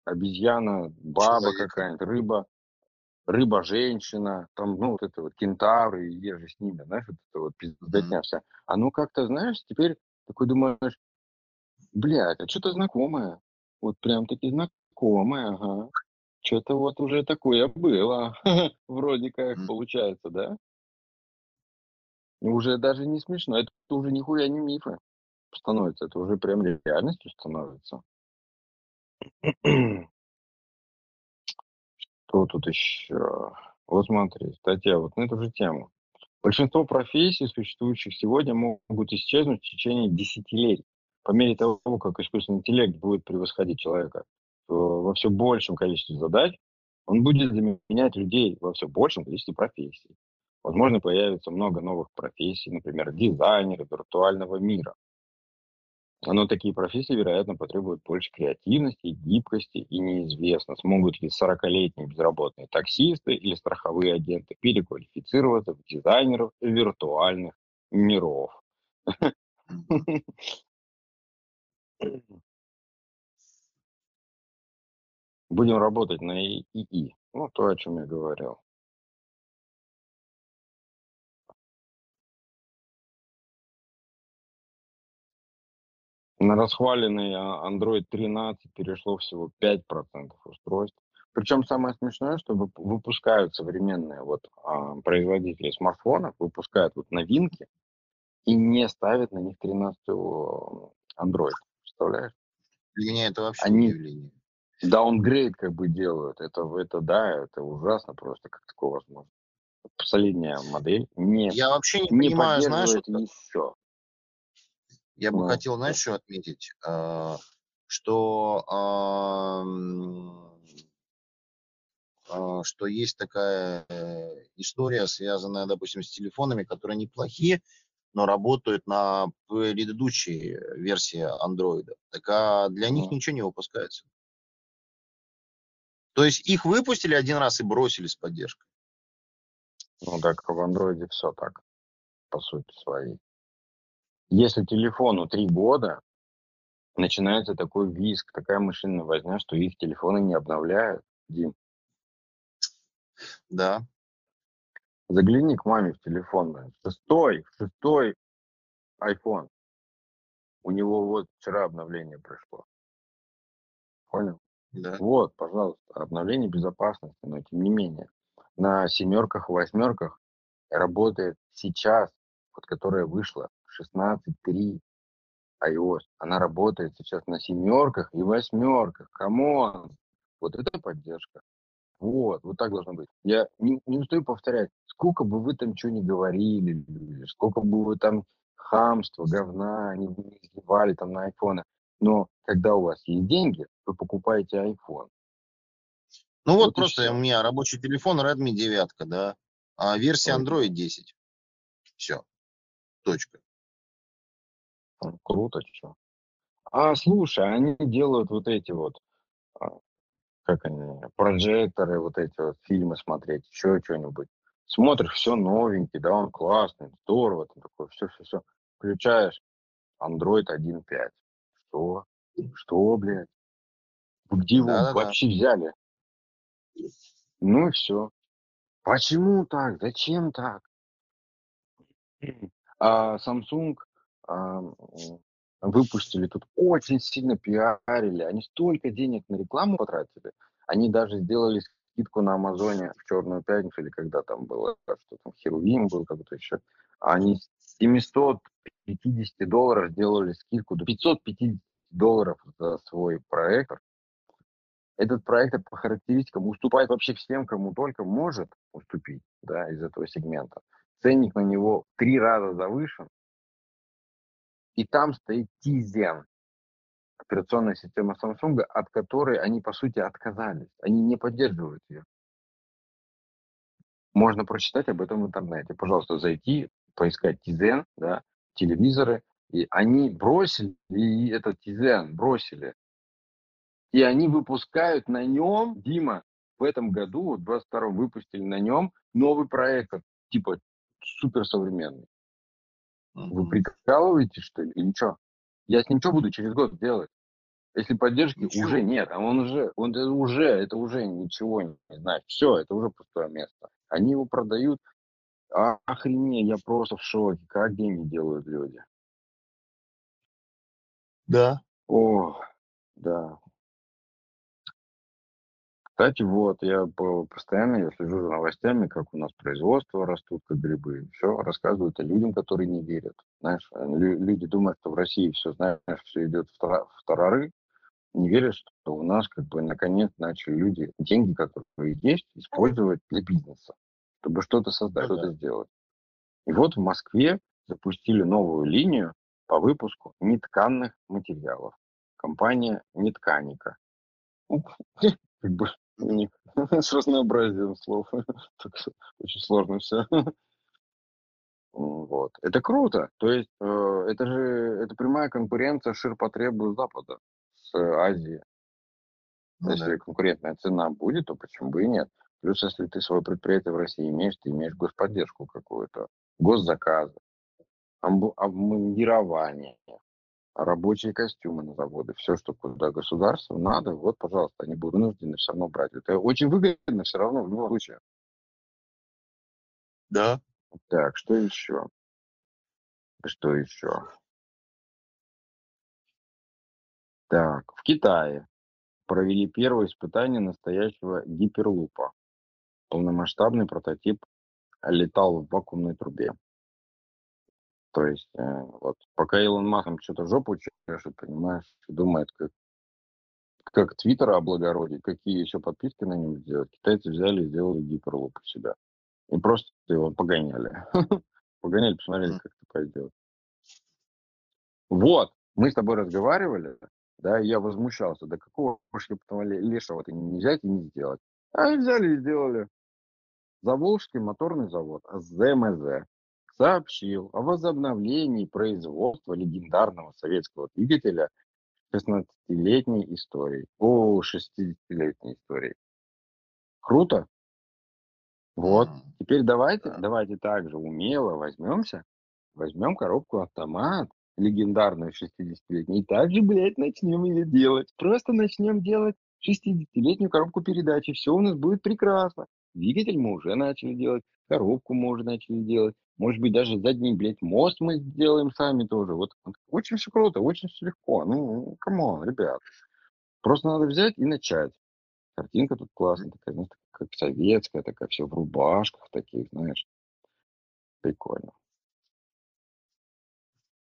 обезьяна, баба какая-нибудь, рыба, рыба-женщина, там, ну, вот это вот кентавры, и ежи с ними, знаешь, вот это вот пиздотня вся. Оно как-то, знаешь, теперь такой думаешь, блядь, а что-то знакомое. Вот прям таки знакомое, ага. Что-то вот уже такое было. (laughs) Вроде как получается, да? Уже даже не смешно. Это уже нихуя не мифы становится. Это уже прям реальностью становится. (clears throat) Что тут еще? Вот смотри, статья вот на эту же тему. Большинство профессий, существующих сегодня, могут исчезнуть в течение десятилетий. По мере того, как искусственный интеллект будет превосходить человека во все большем количестве задач, он будет заменять людей во все большем количестве профессий. Возможно, появится много новых профессий, например, дизайнеры виртуального мира. Но такие профессии, вероятно, потребуют больше креативности, гибкости и неизвестно, смогут ли 40-летние безработные таксисты или страховые агенты переквалифицироваться в дизайнеров виртуальных миров. (laughs) Будем работать на ИИ. Ну, то, о чем я говорил. На расхваленный а, Android 13 перешло всего 5% устройств. Причем самое смешное, что выпускают современные вот, а, производители смартфонов, выпускают вот новинки и не ставят на них 13 Android. Представляешь? Для меня это вообще Они удивление. Даунгрейд как бы делают. Это, это да, это ужасно просто, как такое возможно. Последняя модель не, Я вообще не, не понимаю, знаешь, вот еще. Я бы хотел, знаешь, что отметить, а, что а, что есть такая э, история, связанная, допустим, с телефонами, которые неплохие, но работают на предыдущей версии андроида. Так а для них ничего не выпускается. То есть их выпустили один раз и бросили с поддержкой. Ну так в андроиде все так, по сути своей. Если телефону три года, начинается такой визг, такая машинная возня, что их телефоны не обновляют, Дим. Да. Загляни к маме в телефон, блин. Шестой, шестой iPhone. У него вот вчера обновление пришло. Понял? Да. Вот, пожалуйста, обновление безопасности, но тем не менее. На семерках, восьмерках работает сейчас, вот которая вышла, 16.3 iOS. Она работает сейчас на семерках и восьмерках. Come on! Вот это поддержка. Вот, вот так должно быть. Я не, не устаю повторять, сколько бы вы там что ни говорили, сколько бы вы там хамства, говна не, не изливали там на айфоны, но когда у вас есть деньги, вы покупаете iPhone. Ну вот, вот просто у меня рабочий телефон Redmi 9, да, а версия Android 10. Все. Точка. Круто, что. А слушай, они делают вот эти вот, а, как они, прожекторы, вот эти вот фильмы смотреть, еще что-нибудь. Смотришь, все новенький, да, он классный, здорово, ты такой, все-все-все. Включаешь Android 1.5. Что? Что, блядь? Где его да, вообще взяли? Ну и все. Почему так? Зачем так? (clears throat) А Samsung выпустили тут очень сильно пиарили. Они столько денег на рекламу потратили. Они даже сделали скидку на Амазоне в Черную пятницу или когда там было, что там Херувим был, как-то еще. Они с 750 долларов сделали скидку до 550 долларов за свой проектор. Этот проектор по характеристикам уступает вообще всем, кому только может уступить да, из этого сегмента. Ценник на него три раза завышен. И там стоит Tizen, операционная система Samsung, от которой они, по сути, отказались. Они не поддерживают ее. Можно прочитать об этом в интернете. Пожалуйста, зайти, поискать Tizen, да, телевизоры. И они бросили, и этот Tizen бросили. И они выпускают на нем, Дима, в этом году, в 22 выпустили на нем новый проект, типа суперсовременный. Вы прикалываетесь, что ли, или что? Я с ним что буду через год делать? Если поддержки ничего. уже нет, а он уже, он это уже, это уже ничего не знает. Все, это уже пустое место. Они его продают. А, охренеть, я просто в шоке. Как деньги делают люди? Да. О, да. Кстати, вот, я постоянно я слежу за новостями, как у нас производство растут, как грибы. Все рассказывают о людям, которые не верят. Знаешь, люди думают, что в России все, знаешь, все идет в тарары, не верят, что у нас как бы наконец начали люди деньги, которые есть, использовать для бизнеса, чтобы что-то создать, ну, что-то да. сделать. И вот в Москве запустили новую линию по выпуску нетканных материалов. Компания Нетканика. (laughs) Как бы у них (laughs) с разнообразием слов. (laughs) Очень сложно все. Вот. Это круто. То есть э, это же это прямая конкуренция ширпотребу Запада с Азии. Ну, если да. конкурентная цена будет, то почему бы и нет? Плюс, если ты свое предприятие в России имеешь, ты имеешь господдержку какую-то, госзаказы, обмундирование, рабочие костюмы на заводы, все, что куда государству надо, вот, пожалуйста, они будут вынуждены все равно брать. Это очень выгодно все равно в любом случае. Да. Так, что еще? Что еще? Так, в Китае провели первое испытание настоящего гиперлупа. Полномасштабный прототип летал в вакуумной трубе. То есть, э, вот, пока Илон Маск что-то жопу чешет, понимаешь, думает, как, как Твиттер облагородить, какие еще подписки на нем сделать, китайцы взяли и сделали гиперлуп у себя. И просто его погоняли. (laughs) Погоняли, посмотрели, как это пойдет. Вот, мы с тобой разговаривали, да, и я возмущался, да какого уж лешего ты не взять и не сделать. А и взяли и сделали. Заволжский моторный завод, ЗМЗ, сообщил о возобновлении производства легендарного советского двигателя 16-летней истории. О, 60-летней истории. Круто? Вот. Теперь давайте, давайте также умело возьмемся, возьмем коробку автомат, легендарную 60-летнюю, и также, блядь, начнем ее делать. Просто начнем делать 60-летнюю коробку передачи. Все у нас будет прекрасно. Двигатель мы уже начали делать, коробку мы уже начали делать. Может быть, даже задний, блядь, мост мы сделаем сами тоже. Вот очень все круто, очень все легко. Ну, come on, ребят. Просто надо взять и начать. Картинка тут классная, такая, знаешь, как советская, такая все в рубашках таких, знаешь. Прикольно.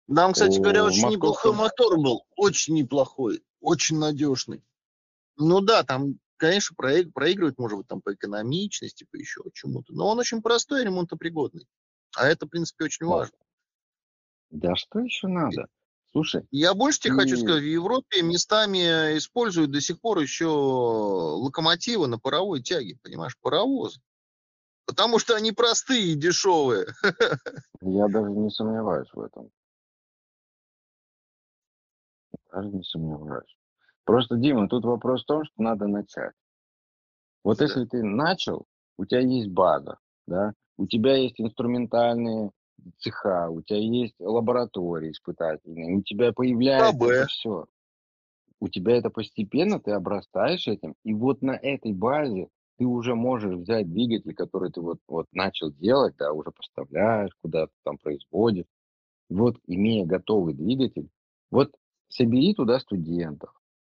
Нам, кстати говоря, очень неплохой мотор был. Очень неплохой, очень надежный. Ну да, там конечно, проигрывать, может быть, там по экономичности, по еще чему-то. Но он очень простой ремонтопригодный. А это, в принципе, очень важно. Да что еще надо? Слушай. Я больше тебе и... хочу сказать, в Европе местами используют до сих пор еще локомотивы на паровой тяге, понимаешь, паровозы. Потому что они простые и дешевые. (laughs) Я даже не сомневаюсь в этом. Даже не сомневаюсь. Просто, Дима, тут вопрос в том, что надо начать. Вот да. если ты начал, у тебя есть база, да, у тебя есть инструментальные цеха, у тебя есть лаборатории испытательные, у тебя появляется все. У тебя это постепенно, ты обрастаешь этим, и вот на этой базе ты уже можешь взять двигатель, который ты вот, вот начал делать, да, уже поставляешь, куда-то там производишь. Вот, имея готовый двигатель, вот собери туда студентов,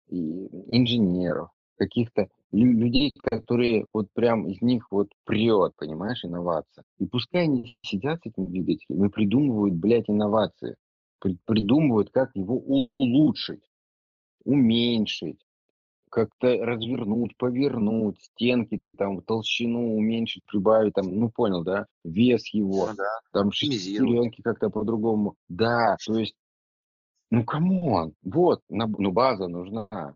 и инженеров, каких-то людей, которые вот прям из них вот прет, понимаешь, инновация. И пускай они сидят с этим двигателем и придумывают, блядь, инновации. Придумывают, как его улучшить, уменьшить, как-то развернуть, повернуть, стенки, там, толщину уменьшить, прибавить, там, ну, понял, да, вес его, ну, да. там, шестеренки как-то по-другому. Да, то есть, ну, come on, вот, ну, база нужна.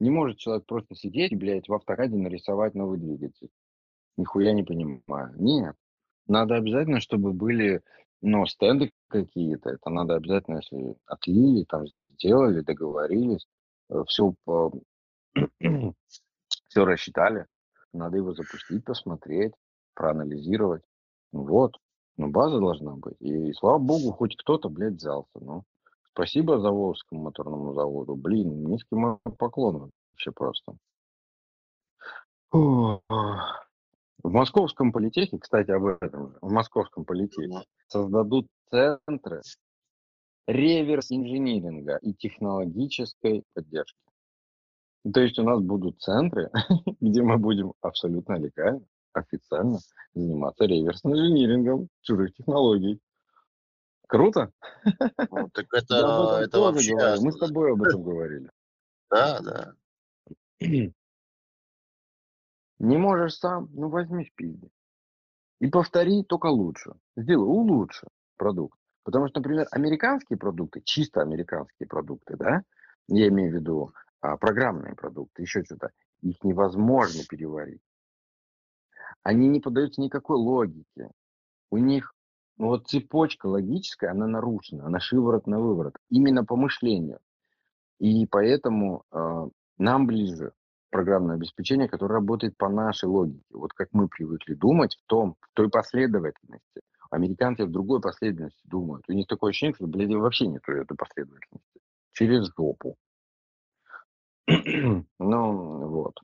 Не может человек просто сидеть и, блядь, в автокаде нарисовать новый двигатель. Нихуя не понимаю. Нет. Надо обязательно, чтобы были, ну, стенды какие-то. Это надо обязательно, если отлили, там, сделали, договорились, все, все (clears throat) рассчитали. Надо его запустить, посмотреть, проанализировать. Вот. Ну, база должна быть. И, и слава богу, хоть кто-то, блядь, взялся. Ну, Спасибо Заволжскому моторному заводу. Блин, низкий поклон вообще просто. В московском политехе, кстати, об этом же, в московском политехе создадут центры реверс инжиниринга и технологической поддержки. То есть у нас будут центры, (laughs) где мы будем абсолютно легально, официально заниматься реверс инжинирингом чужих технологий. Круто? Ну, так (laughs) это, это вообще... Говорили. Мы с тобой об этом (laughs) говорили. Да, да. (clears throat) Не можешь сам, ну возьми в пизде. И повтори только лучше. Сделай, улучши продукт. Потому что, например, американские продукты, чисто американские продукты, да, я имею в виду а, программные продукты, еще что-то, их невозможно переварить. Они не поддаются никакой логике. У них ну вот цепочка логическая, она нарушена, она шиворот на выворот, именно по мышлению. И поэтому э, нам ближе программное обеспечение, которое работает по нашей логике. Вот как мы привыкли думать в том, в той последовательности. Американцы в другой последовательности думают. У них такое ощущение, что, блядь, вообще нет этой последовательности. Через жопу. (clears throat) ну, вот.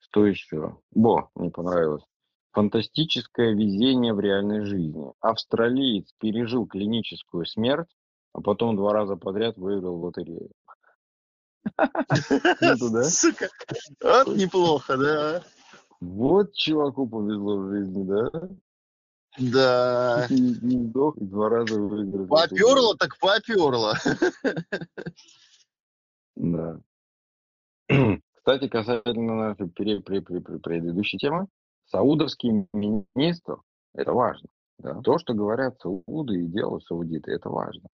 Что еще? Бо, мне понравилось. Фантастическое везение в реальной жизни. Австралиец пережил клиническую смерть, а потом два раза подряд выиграл лотерею. (laughs) Сука, вот неплохо, да? Вот чуваку повезло в жизни, да? Да. Не сдох, и два раза выиграл. Поперло так поперло. Да. (clears throat) Кстати, касательно нашей предыдущей темы, Саудовский министр, это важно. Да? То, что говорят сауды и делают саудиты, это важно.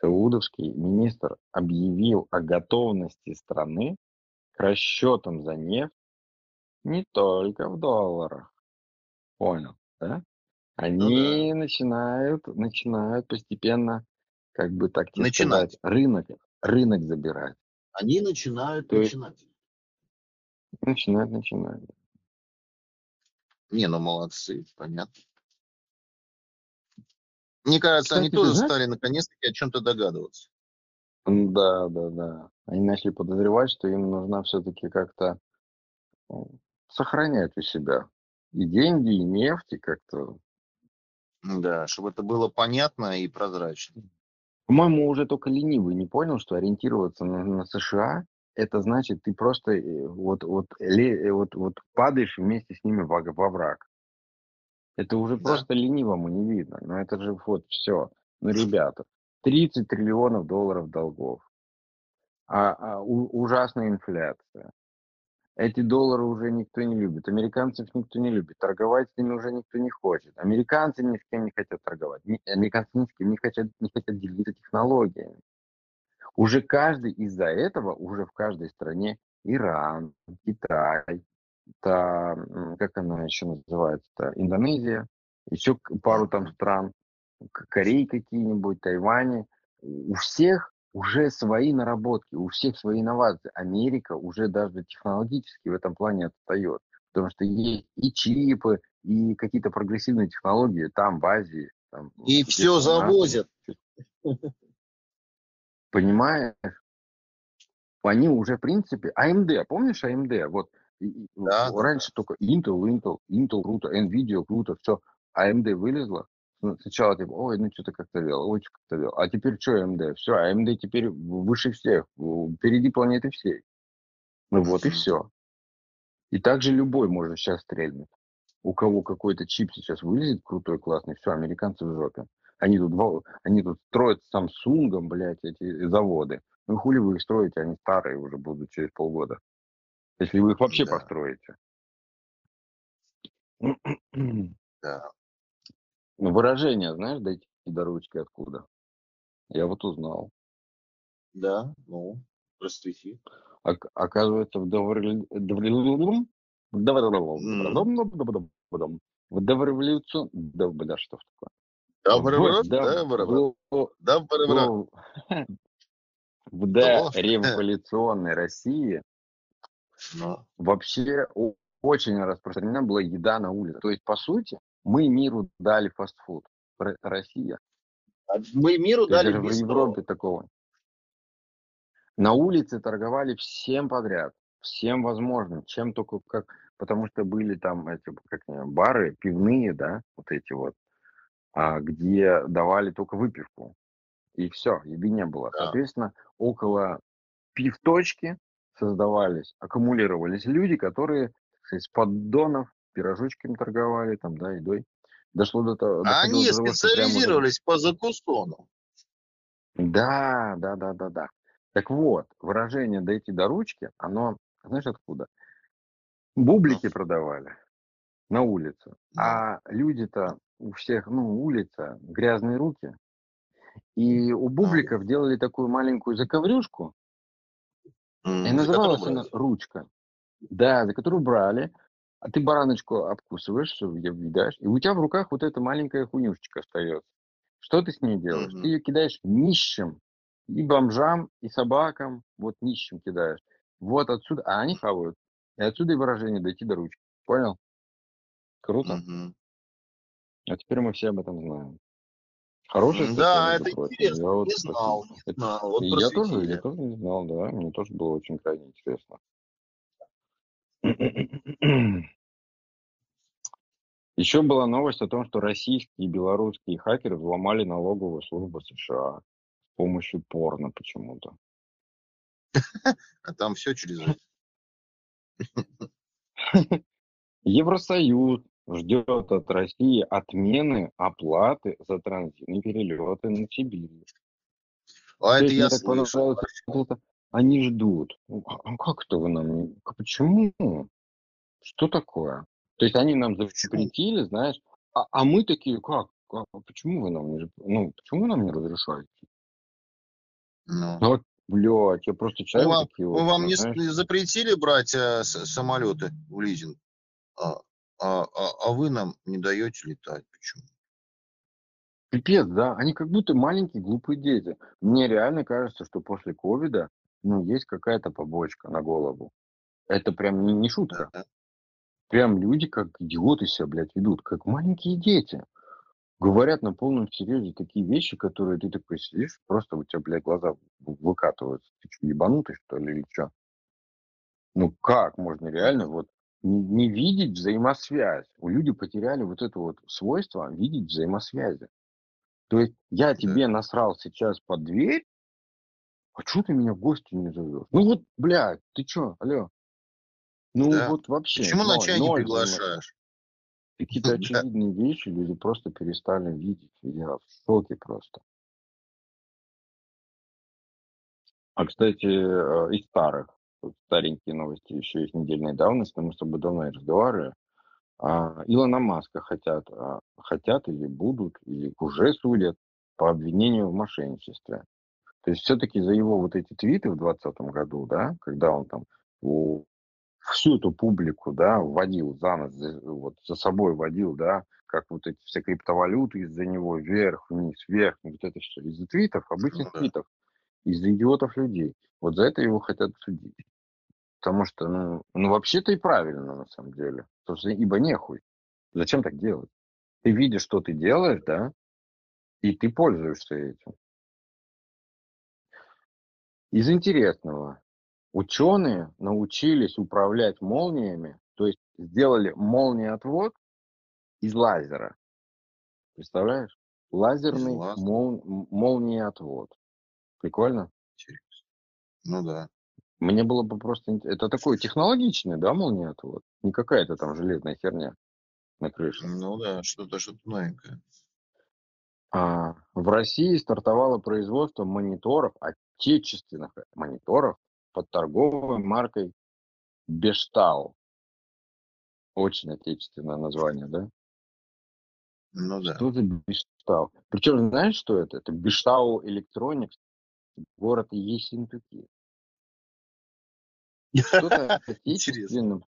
Саудовский министр объявил о готовности страны к расчетам за нефть не только в долларах. Понял, да? Они ну, да. начинают, начинают постепенно, как бы так начинать. сказать, рынок, рынок забирать. Они начинают То начинать. Есть, начинают, начинают. Не, ну молодцы, понятно. Мне кажется, Кстати, они тоже знаешь? стали наконец-таки о чем-то догадываться. Да, да, да. Они начали подозревать, что им нужно все-таки как-то сохранять у себя и деньги, и нефть, и как-то... Да, чтобы это было понятно и прозрачно. По-моему, уже только ленивый не понял, что ориентироваться на, на США это значит, ты просто э, вот, вот, вот, вот падаешь вместе с ними во, во враг. Это уже да. просто ленивому не видно. Но это же вот все. Ну, ребята, 30 триллионов долларов долгов. А, а у, ужасная инфляция. Эти доллары уже никто не любит. Американцев никто не любит. Торговать с ними уже никто не хочет. Американцы ни с кем не хотят торговать. Американцы ни с кем не хотят, не хотят делиться технологиями. Уже каждый из-за этого, уже в каждой стране Иран, Китай, та, как она еще называется, Индонезия, еще пару там стран, Кореи какие-нибудь, Тайване, у всех уже свои наработки, у всех свои инновации. Америка уже даже технологически в этом плане отстает. Потому что есть и чипы, и какие-то прогрессивные технологии там, в Азии. Там, и все завозят. (laughs) Понимаешь? Они уже, в принципе, АМД, помнишь АМД? Вот да, раньше да. только Intel, Intel, Intel круто, Nvidia круто, все. AMD вылезла. Сначала типа, ой, ну что-то как-то вел, ой, что как-то вел. А теперь что AMD? Все, AMD теперь выше всех, впереди планеты всей. Ну вот и все. И также любой может сейчас стрельнуть. У кого какой-то чип сейчас вылезет крутой, классный, все, американцы в жопе. Они тут, они тут строят Samsung, блядь, эти заводы. Ну хули вы их строите, они старые уже будут через полгода. Если вы их вообще да. построите. Да. Ну, выражение, знаешь, дойти до ручки откуда? Я вот узнал. Да, ну, просвети. Оказывается, в в дореволюцион... Да, бля, что такое? (laughs) В дореволюционной России вообще очень распространена была еда на улице. То есть, по сути, мы миру дали фастфуд. Россия. Мы миру То дали в Европе такого. На улице торговали всем подряд, всем возможным, чем только как, потому что были там эти как бары пивные, да, вот эти вот, а, где давали только выпивку и все, еды не было. Да. Соответственно, около пивточки создавались, аккумулировались люди, которые с поддонов пирожочками торговали, там, да, едой. Дошло до того. А они до специализировались прямо... по закусону. Да, да, да, да, да. Так вот, выражение «дойти до ручки», оно, знаешь, откуда? Бублики продавали на улице. А люди-то у всех, ну, улица, грязные руки. И у бубликов делали такую маленькую заковрюшку, mm, и называлась она ручка. Да, за которую брали, а ты бараночку обкусываешь, все видишь, и у тебя в руках вот эта маленькая хуйнюшечка остается. Что ты с ней делаешь? Mm-hmm. Ты ее кидаешь нищим, и бомжам, и собакам, вот нищим кидаешь. Вот отсюда, а они хавают. И отсюда и выражение дойти до ручки. Понял? Круто. Mm-hmm. А теперь мы все об этом знаем. Хорошая Да, это интересно. Я вот не знал. Не знал. Вот я, тоже, я тоже не знал, да. Мне тоже было очень крайне интересно. Еще была новость о том, что российские и белорусские хакеры взломали налоговую службу США с помощью порно почему-то. (laughs) А там все через (laughs) Евросоюз ждет от России отмены оплаты за транзитные перелеты на Сибирь. А это я слышал. Они ждут. Ну, а, а как это вы нам... Почему? Что такое? То есть они нам запретили, знаешь, а, а мы такие, как? А почему вы нам не... Ну, почему вы нам не разрешаете? Ну. ну вот, блядь, я просто чаю вам, такие вот, вам не запретили брать э, самолеты в лизинг? А, а, а, а вы нам не даете летать. Почему? Пипец, да. Они как будто маленькие глупые дети. Мне реально кажется, что после ковида, ну, есть какая-то побочка на голову. Это прям не, не шутка. Да. Прям люди как идиоты себя, блядь, ведут, как маленькие дети. Говорят на полном серьезе такие вещи, которые ты такой сидишь, просто у тебя, блядь, глаза выкатываются. Ты что, ебанутый, что ли, или что? Ну как можно реально вот не видеть взаимосвязь. У люди потеряли вот это вот свойство видеть взаимосвязи. То есть я тебе насрал сейчас под дверь, а что ты меня в гости не зовешь? Ну вот, блядь, ты что, алло? Ну да. вот вообще. Почему ноль, на чай не приглашаешь? Какие-то (laughs) очевидные вещи люди просто перестали видеть. Я в шоке просто. А, кстати, э, из старых старенькие новости, еще есть недельной давности, мы с тобой давно и разговаривали. А, Илона Маска хотят, а, хотят или будут, или уже судят по обвинению в мошенничестве. То есть все-таки за его вот эти твиты в 2020 году, да, когда он там у, всю эту публику, да, вводил за нас, вот за собой водил, да, как вот эти все криптовалюты из-за него вверх, вниз, вверх, вот это все из-за твитов, обычных ну, да. твитов, из-за идиотов людей. Вот за это его хотят судить. Потому что, ну, ну вообще-то и правильно на самом деле. Что, ибо нехуй. Зачем так делать? Ты видишь, что ты делаешь, да, и ты пользуешься этим. Из интересного. Ученые научились управлять молниями, то есть сделали молниеотвод из лазера. Представляешь? Лазерный мол, молниеотвод. Прикольно? Интересно. Ну да. Мне было бы просто... Это такой технологичный, да, молниеотвод? Не какая-то там железная херня на крыше. Ну да, что-то что-то новенькое. А, в России стартовало производство мониторов, отечественных мониторов под торговой маркой Бештал. Очень отечественное название, да? Ну да. Что за Бештал? Причем, знаешь, что это? Это Бештал Электроникс, город Ессентуки. Что-то (laughs) отечественным.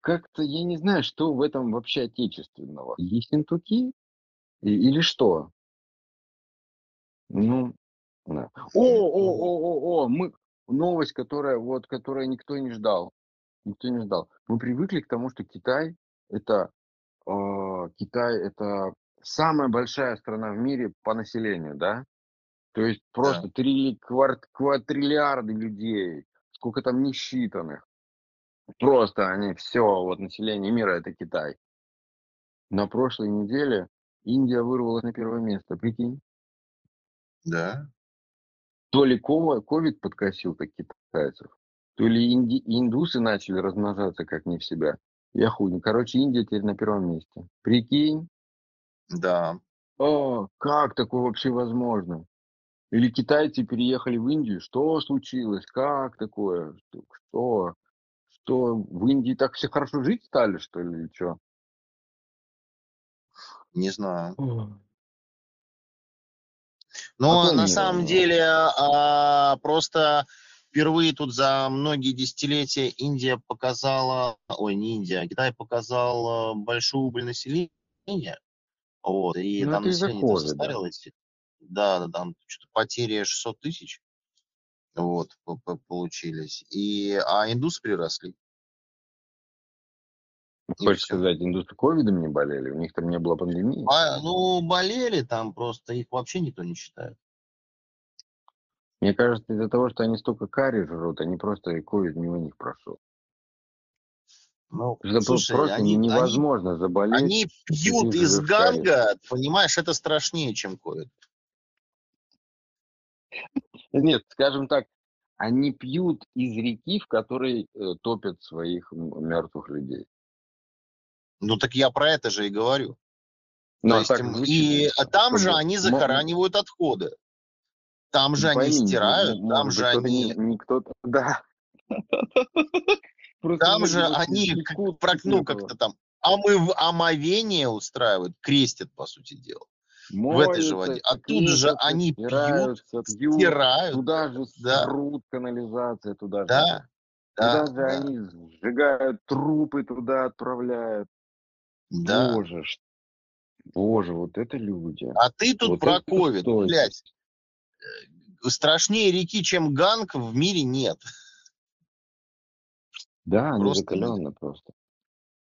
Как-то я не знаю, что в этом вообще отечественного. Ессентуки? Или что? Ну, да. О, о, о, о, о, мы новость, которая вот, которая никто не ждал, никто не ждал. Мы привыкли к тому, что Китай это э, Китай это самая большая страна в мире по населению, да? То есть просто да. три кварт, квадриллиарды людей, сколько там несчитанных. Просто они все, вот население мира это Китай. На прошлой неделе Индия вырвалась на первое место, прикинь. Да. То ли ковид подкосил так китайцев, то ли инди, индусы начали размножаться как не в себя. Я хуй. Короче, Индия теперь на первом месте. Прикинь? Да. О, как такое вообще возможно? Или китайцы переехали в Индию? Что случилось? Как такое? Что? Что? В Индии так все хорошо жить стали, что ли, или что? Не знаю. Но на самом деле а, просто впервые тут за многие десятилетия Индия показала, ой, не Индия, а Китай показал а, большую убыль населения. Вот, и ну, там население состарилось. Да, да, там что-то потери 600 тысяч вот, получились. И, а индусы приросли. Хочешь сказать, индусы ковидом не болели? У них там не было пандемии? А, ну, болели там, просто их вообще никто не считает. Мне кажется, из-за того, что они столько карри жрут, они просто и ковид не у них прошел. Ну, это слушай, просто они, невозможно они, заболеть. Они пьют из ганга, понимаешь, это страшнее, чем ковид. Нет, скажем так, они пьют из реки, в которой э, топят своих мертвых людей. Ну так я про это же и говорю. Ну, То а есть, и а там же они захоранивают отходы. Там же они стирают, там же они... Не, кто-то, (laughs) да. Там же они, ну, как-то там омыв, омовение устраивают, крестят, по сути дела. В этой же воде. А тут же они пьют, стирают. Туда же да. срут канализация, туда да. же. Да, туда же да. они сжигают трупы, туда отправляют. Да. Боже, боже, вот это люди. А ты тут вот про ковид, блядь. Э, страшнее реки, чем Ганг, в мире нет. Да, просто закаленно просто.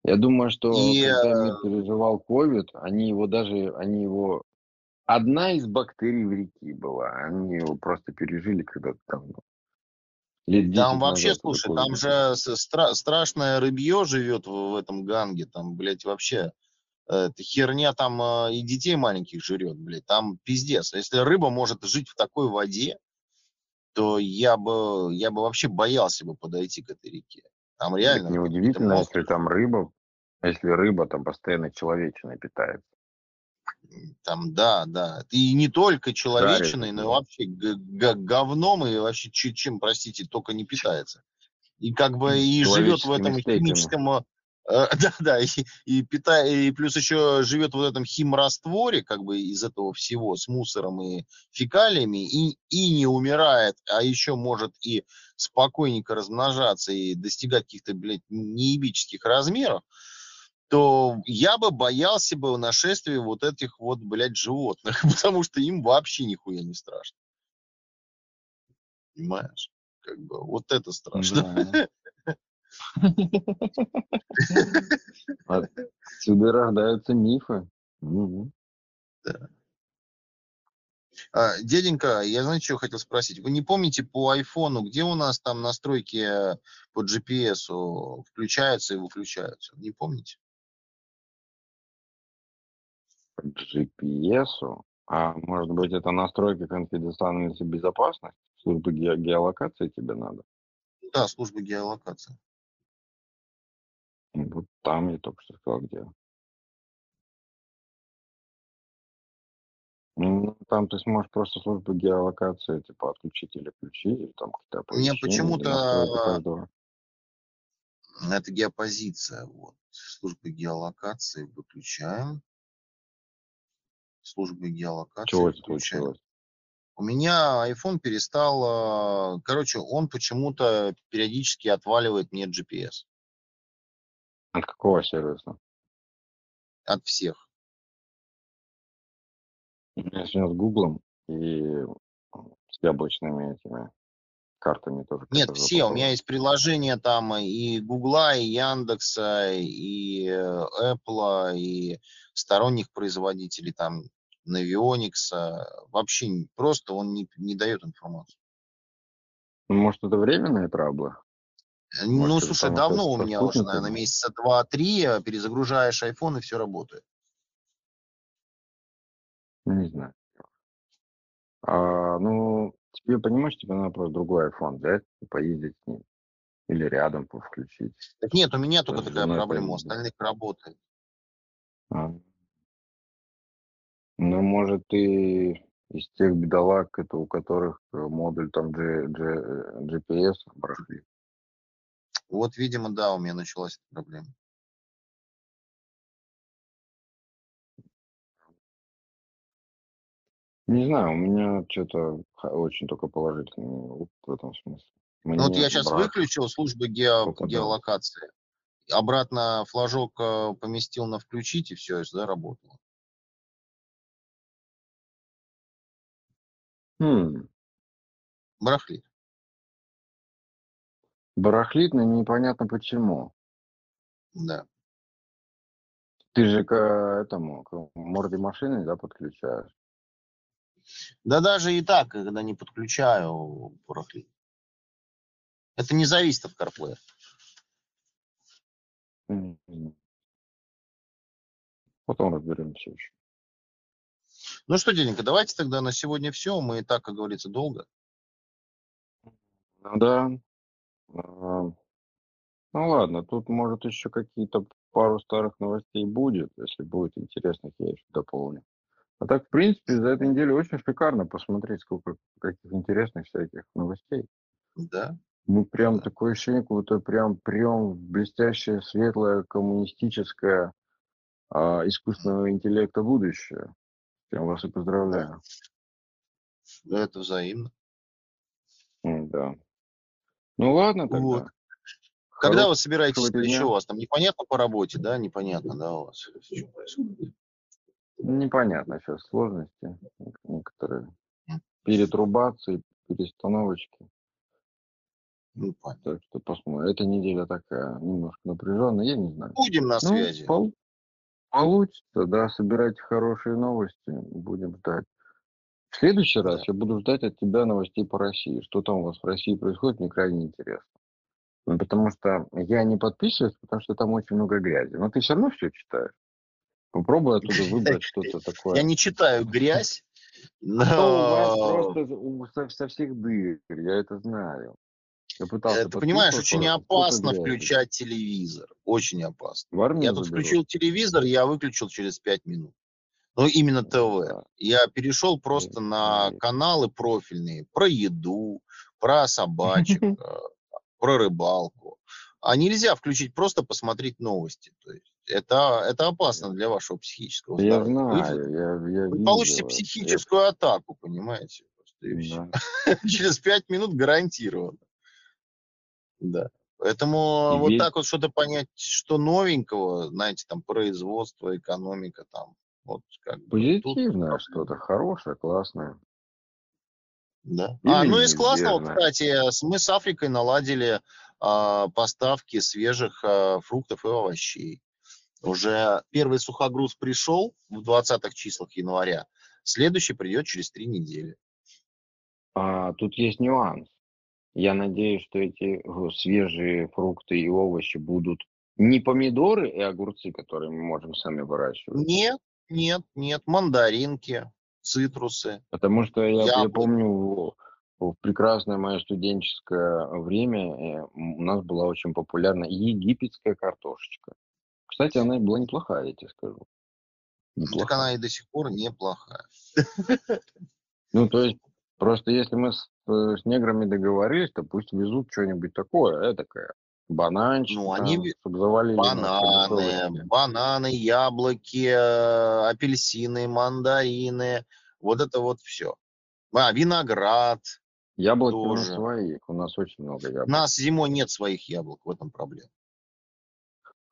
Я думаю, что И, когда мир э, переживал ковид, они его даже, они его... Одна из бактерий в реке была, они его просто пережили когда-то там. Лет там вообще, слушай, там же стра- страшное рыбье живет в, в этом ганге, там, блядь, вообще э, херня там э, и детей маленьких жрет, блядь, там пиздец. Если рыба может жить в такой воде, то я бы, я бы вообще боялся бы подойти к этой реке. Там реально... Неудивительно, если там рыба, если рыба там постоянно человечиной питается. Там, да, да. И не только человечиной, но и вообще говном и вообще чем, простите, только не питается. И как бы и живет в этом химическом... Э, (laughs) да, да, и, и, пита, и плюс еще живет в этом химрастворе, как бы из этого всего, с мусором и фекалиями, и, и не умирает, а еще может и спокойненько размножаться и достигать каких-то, блядь, неебических размеров, то я бы боялся бы нашествия вот этих вот, блядь, животных, (laughs) потому что им вообще нихуя не страшно. Понимаешь? Как бы вот это страшно. (laughs) Отсюда рождаются мифы. Да. А, дяденька, я знаете, что хотел спросить? Вы не помните по айфону, где у нас там настройки по GPS включаются и выключаются? Не помните? GPS? А может быть это настройки конфиденциальности безопасности? Службы ге- геолокации тебе надо? Да, службы геолокации. Вот там я только что сказал, где. Ну, там ты сможешь просто службу геолокации, типа, отключить или включить, или там какие-то Мне почему-то это геопозиция. Вот. Службы геолокации выключаем. Службы геолокации Чего это случилось? У меня iPhone перестал, э, короче, он почему-то периодически отваливает мне GPS От какого сервиса? от всех. Я сегодня с Гуглом и с яблочными этими картами тоже. Нет, все. У меня есть приложения там и Гугла, и Яндекса, и э, Apple, и сторонних производителей, там, Navionics. Вообще просто он не, не дает информацию. Ну, Может, это временные траблы? Э, Может, Ну, слушай, давно у меня уже, наверное, месяца два-три э, перезагружаешь iPhone и все работает. Не знаю. А, ну, тебе, понимаешь, тебе надо просто другой iPhone взять и поездить с ним. Или рядом включить. Так нет, у меня только такая проблема, у остальных работает. А. Ну, может, ты из тех бедолаг, это у которых э, модуль там G, G, э, GPS барахлит. Вот, видимо, да, у меня началась эта проблема. Не знаю, у меня что-то очень только положительный опыт в этом смысле. Ну, вот Мне я сейчас брак выключил службы гео- геолокации. Обратно флажок э, поместил на включить, и все, заработало. Хм, Барахлит. барахлит, но непонятно почему. Да. Ты же к э, этому, к морде машины, да, подключаешь? Да даже и так, когда не подключаю, барахлит. Это не зависит от CarPlay. М, м. Потом разберемся еще. Ну что, Дененька, давайте тогда на сегодня все. Мы и так, как говорится, долго. Ну да. А, Ну ладно, тут может еще какие-то пару старых новостей будет. Если будет интересных, я еще дополню. А так, в принципе, за эту неделю очень шикарно посмотреть, сколько каких интересных всяких новостей. Да. Мы прям Да. такое ощущение, как будто прям прям блестящее, светлое, коммунистическое а, искусственного интеллекта будущее. Прям вас и поздравляю. Да, это взаимно. М, Да. Ну ладно тогда. Вот. Когда Хорошего вы собираетесь тебе еще? дня. У вас там непонятно по работе, да? Непонятно, да, у вас что происходит? Непонятно сейчас сложности некоторые. Перетрубации, перестановочки. Ну, понятно. Так что посмотрим. Эта неделя такая немножко напряженная, я не знаю. Будем на Ну, связи. пол- получится, да, собирайте хорошие новости, будем ждать. В следующий раз я буду ждать от тебя новостей по России. Что там у вас в России происходит, мне крайне интересно. Ну, потому что я не подписываюсь, потому что там очень много грязи. Но ты все равно все читаешь. Попробуй (laughs) оттуда выбрать что-то такое. Я не читаю грязь, (laughs) А то у вас но просто со всех дыр, я это знаю. Я пытался Э, ты понимаешь, очень сколько опасно включать телевизор. Очень опасно. В армию Я тут заберут. включил телевизор, я выключил через 5 минут. Ну, именно ТВ. Я перешел просто на Мгм. каналы профильные про еду, про собачек, (laughs) э, про рыбалку. А нельзя включить просто посмотреть новости. То есть это, это опасно для вашего психического Я здоровья. Вы- знаю, я, я Вы видел получите это. психическую атаку, понимаете? Просто Я- да. (laughs) Через 5 минут гарантированно. Да. Поэтому И вот ведь- так вот что-то понять, что новенького, знаете, там производство, экономика, там, вот как бы. тут Позитивное проблема. что-то, хорошее, классное. Да. Или А, ну из классного, кстати, мы с Африкой наладили а, поставки свежих а, фруктов и овощей. Уже первый сухогруз пришел в 20-х числах января. Следующий придет через три недели. А, тут есть нюанс. Я надеюсь, что эти э, свежие фрукты и овощи будут не помидоры и огурцы, которые мы можем сами выращивать. Нет, нет, нет, мандаринки, цитрусы. Потому что я, я помню, в, прекрасное мое студенческое время э, у нас была очень популярна египетская картошечка. Кстати, она была неплохая, я тебе скажу. Неплохая. Так она и до сих пор неплохая. Ну, то есть, просто если мы с, э, с неграми договорились, то пусть везут что-нибудь такое, этакое. Бананчик, ну, они чтобы завалили. Бананы, бананы, яблоки, э, апельсины, мандарины, вот это вот все. А, виноград. Яблоки тоже. у нас своих, у нас очень много яблок. У нас зимой нет своих яблок, в этом проблема.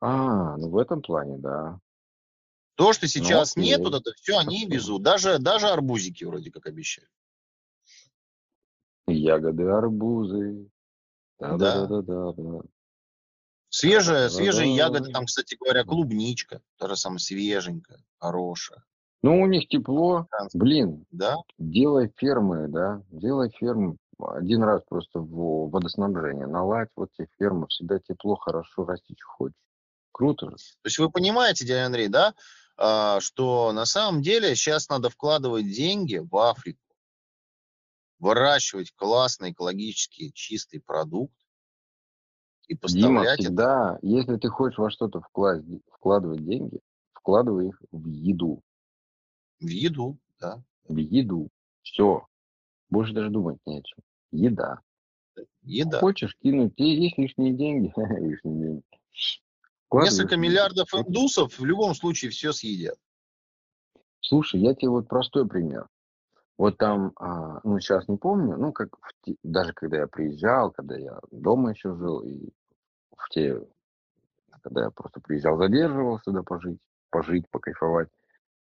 А, ну в этом плане, да. То, что ну, сейчас ну, нет, вот это все они везут. Даже, даже арбузики вроде как обещают. Ягоды, арбузы. Да, да, да, да, да. Свежие, свежие ягоды, там, кстати говоря, клубничка, тоже самое свеженькая, хорошая. Ну, у них тепло, блин, да? делай фермы, да, делай фермы один раз просто в водоснабжение, наладь вот эти фермы, всегда тепло, хорошо, расти, что хочешь. Круто же. То есть вы понимаете, дядя Андрей, да, а, что на самом деле сейчас надо вкладывать деньги в Африку, выращивать классный экологически чистый продукт и поставлять Дима, всегда, это. если ты хочешь во что-то вкладывать, вкладывать деньги, вкладывай их в еду. В еду, да. В еду. Все. Больше даже думать не о чем. Еда. Еда. Хочешь кинуть, тебе есть лишние деньги, (laughs) лишние деньги. Несколько миллиардов индусов в любом случае все съедят. Слушай, я тебе вот простой пример. Вот там, а, ну сейчас не помню, ну как те, даже когда я приезжал, когда я дома еще жил, и в те, когда я просто приезжал, задерживался сюда пожить, пожить, покайфовать.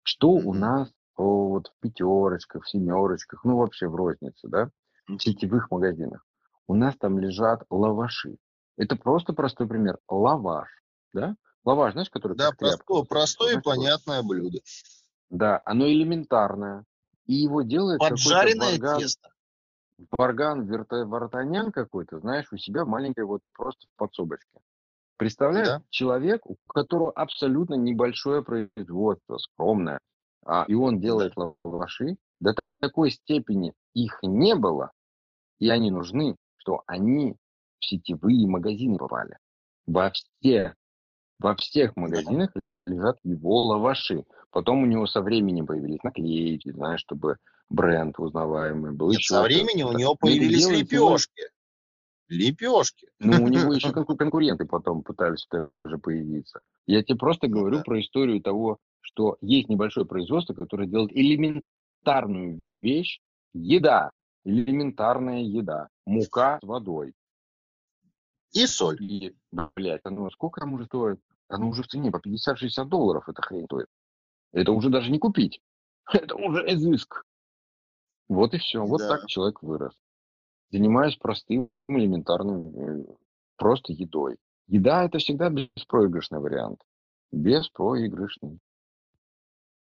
Что у нас вот в пятерочках, в семерочках, ну вообще в рознице, да, в сетевых магазинах. У нас там лежат лаваши. Это просто простой пример. Лаваш да? Лаваш, знаешь, который... Да, простое, простое и понятное блюдо. Да, оно элементарное. И его делает Поджаренное барган, тесто. Барган верта, Вартанян какой-то, знаешь, у себя маленькой вот просто в подсобочке. Представляешь, да. человек, у которого абсолютно небольшое производство, скромное, а, и он делает да. лаваши, до такой степени их не было, и они нужны, что они в сетевые магазины попали. Во все во всех магазинах лежат его лаваши. Потом у него со временем появились наклейки, знаешь, чтобы бренд узнаваемый был. Нет, со временем у него появились лепешки. Лепешки. Ну, у него еще (laughs) конкуренты потом пытались тоже появиться. Я тебе просто ну говорю про историю того, что есть небольшое производство, которое делает элементарную вещь. Еда. Элементарная еда. Мука с водой. И соль. И, блядь, оно сколько там уже стоит? Оно уже в цене по 50-60 долларов эта хрень стоит. Это уже даже не купить. (laughs) Это уже изыск. Вот и все. Вот да. так человек вырос. Занимаясь простым, элементарным, э, просто едой. Еда это всегда беспроигрышный вариант. Беспроигрышный.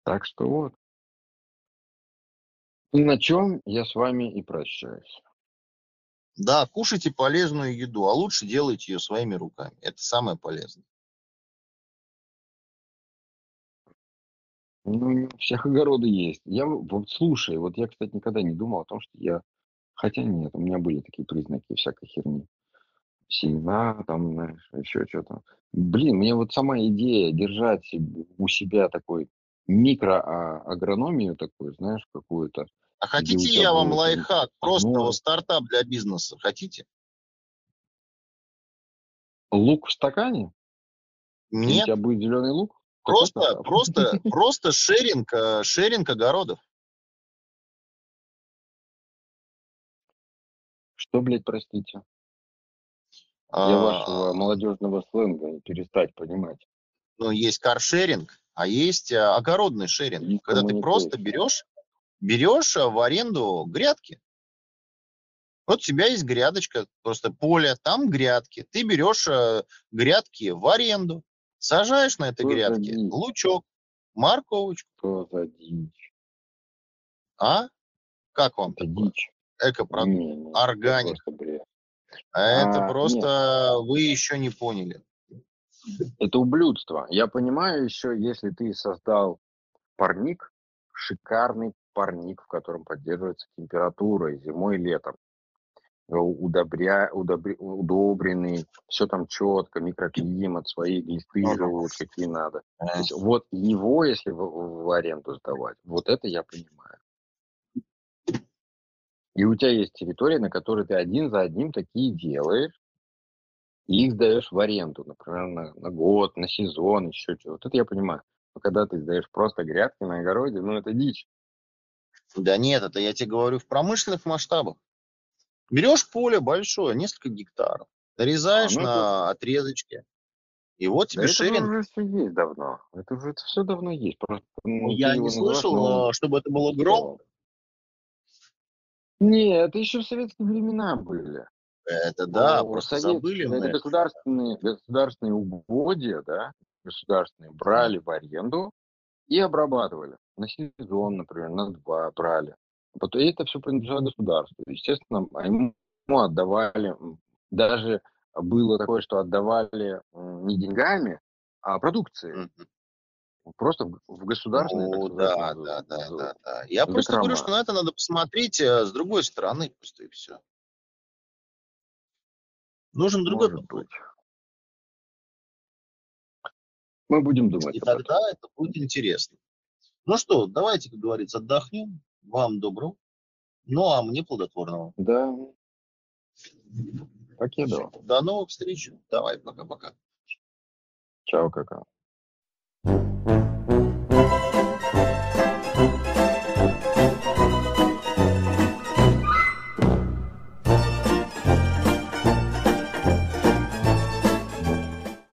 Так что вот. На чем я с вами и прощаюсь. Да, кушайте полезную еду, а лучше делайте ее своими руками. Это самое полезное. Ну, у всех огороды есть. Я вот слушай, вот я, кстати, никогда не думал о том, что я... Хотя нет, у меня были такие признаки всякой херни. Семена, там, знаешь, еще что-то. Блин, мне вот сама идея держать у себя такой микроагрономию такую, знаешь, какую-то. А хотите я вам лайфхак, просто ну, стартап для бизнеса, хотите? Лук в стакане? Нет. У тебя будет зеленый лук? Просто, просто, (laughs) просто шеринг, э, шеринг огородов. Что, блядь, простите? Я а, вашего молодежного сленга перестать понимать. Ну, есть каршеринг, а есть э, огородный шеринг. Когда ты просто берешь, берешь э, в аренду грядки. Вот у тебя есть грядочка, просто поле, там грядки. Ты берешь грядки в аренду. Сажаешь на этой Что грядке лучок, морковочку. Что за дичь? А? Как вам Это такое? дичь. Экопродукт, Не, не, это органик. просто бред. Это А, просто вы еще не поняли. Это ублюдство. Я понимаю еще, если ты создал парник, шикарный парник, в котором поддерживается температура и зимой, и летом. Удобря, удобри- удобренный, все там четко, микроклимат, свои глисты живут, какие надо. То есть вот его, если в, в аренду сдавать, вот это я понимаю. И у тебя есть территория, на которой ты один за одним такие делаешь, и их сдаешь в аренду, например, на, на год, на сезон, еще что-то. Вот это я понимаю. Но когда ты сдаешь просто грядки на огороде, ну это дичь. Да нет, это я тебе говорю в промышленных масштабах. Берешь поле большое, несколько гектаров, нарезаешь А, ну на отрезочке, и вот Да тебе это шеринг. уже все есть давно. Это уже все давно есть. Просто ну, Я не слышал, э, чтобы это было гром. словом. Не, это еще в советские времена были. Это да, О, просто советские, забыли это мы. государственные, государственные угодья, да, государственные, брали в аренду и обрабатывали. На сезон, например, на два брали. Потом и это все принадлежало государству. Естественно, ему отдавали, даже было такое, что отдавали не деньгами, а продукцией. Просто в государственные, так Ну, да, да, да, да, да. Я просто говорю, что закрома. на это надо посмотреть э, с другой стороны, просто и все. Нужен другой Может подход. быть. Мы будем думать И тогда это будет интересно. Ну что, давайте, как говорится, отдохнем. Вам доброго. Ну, а мне плодотворного. Да. Покидывал. До новых встреч. Давай, пока-пока. Чао, какао.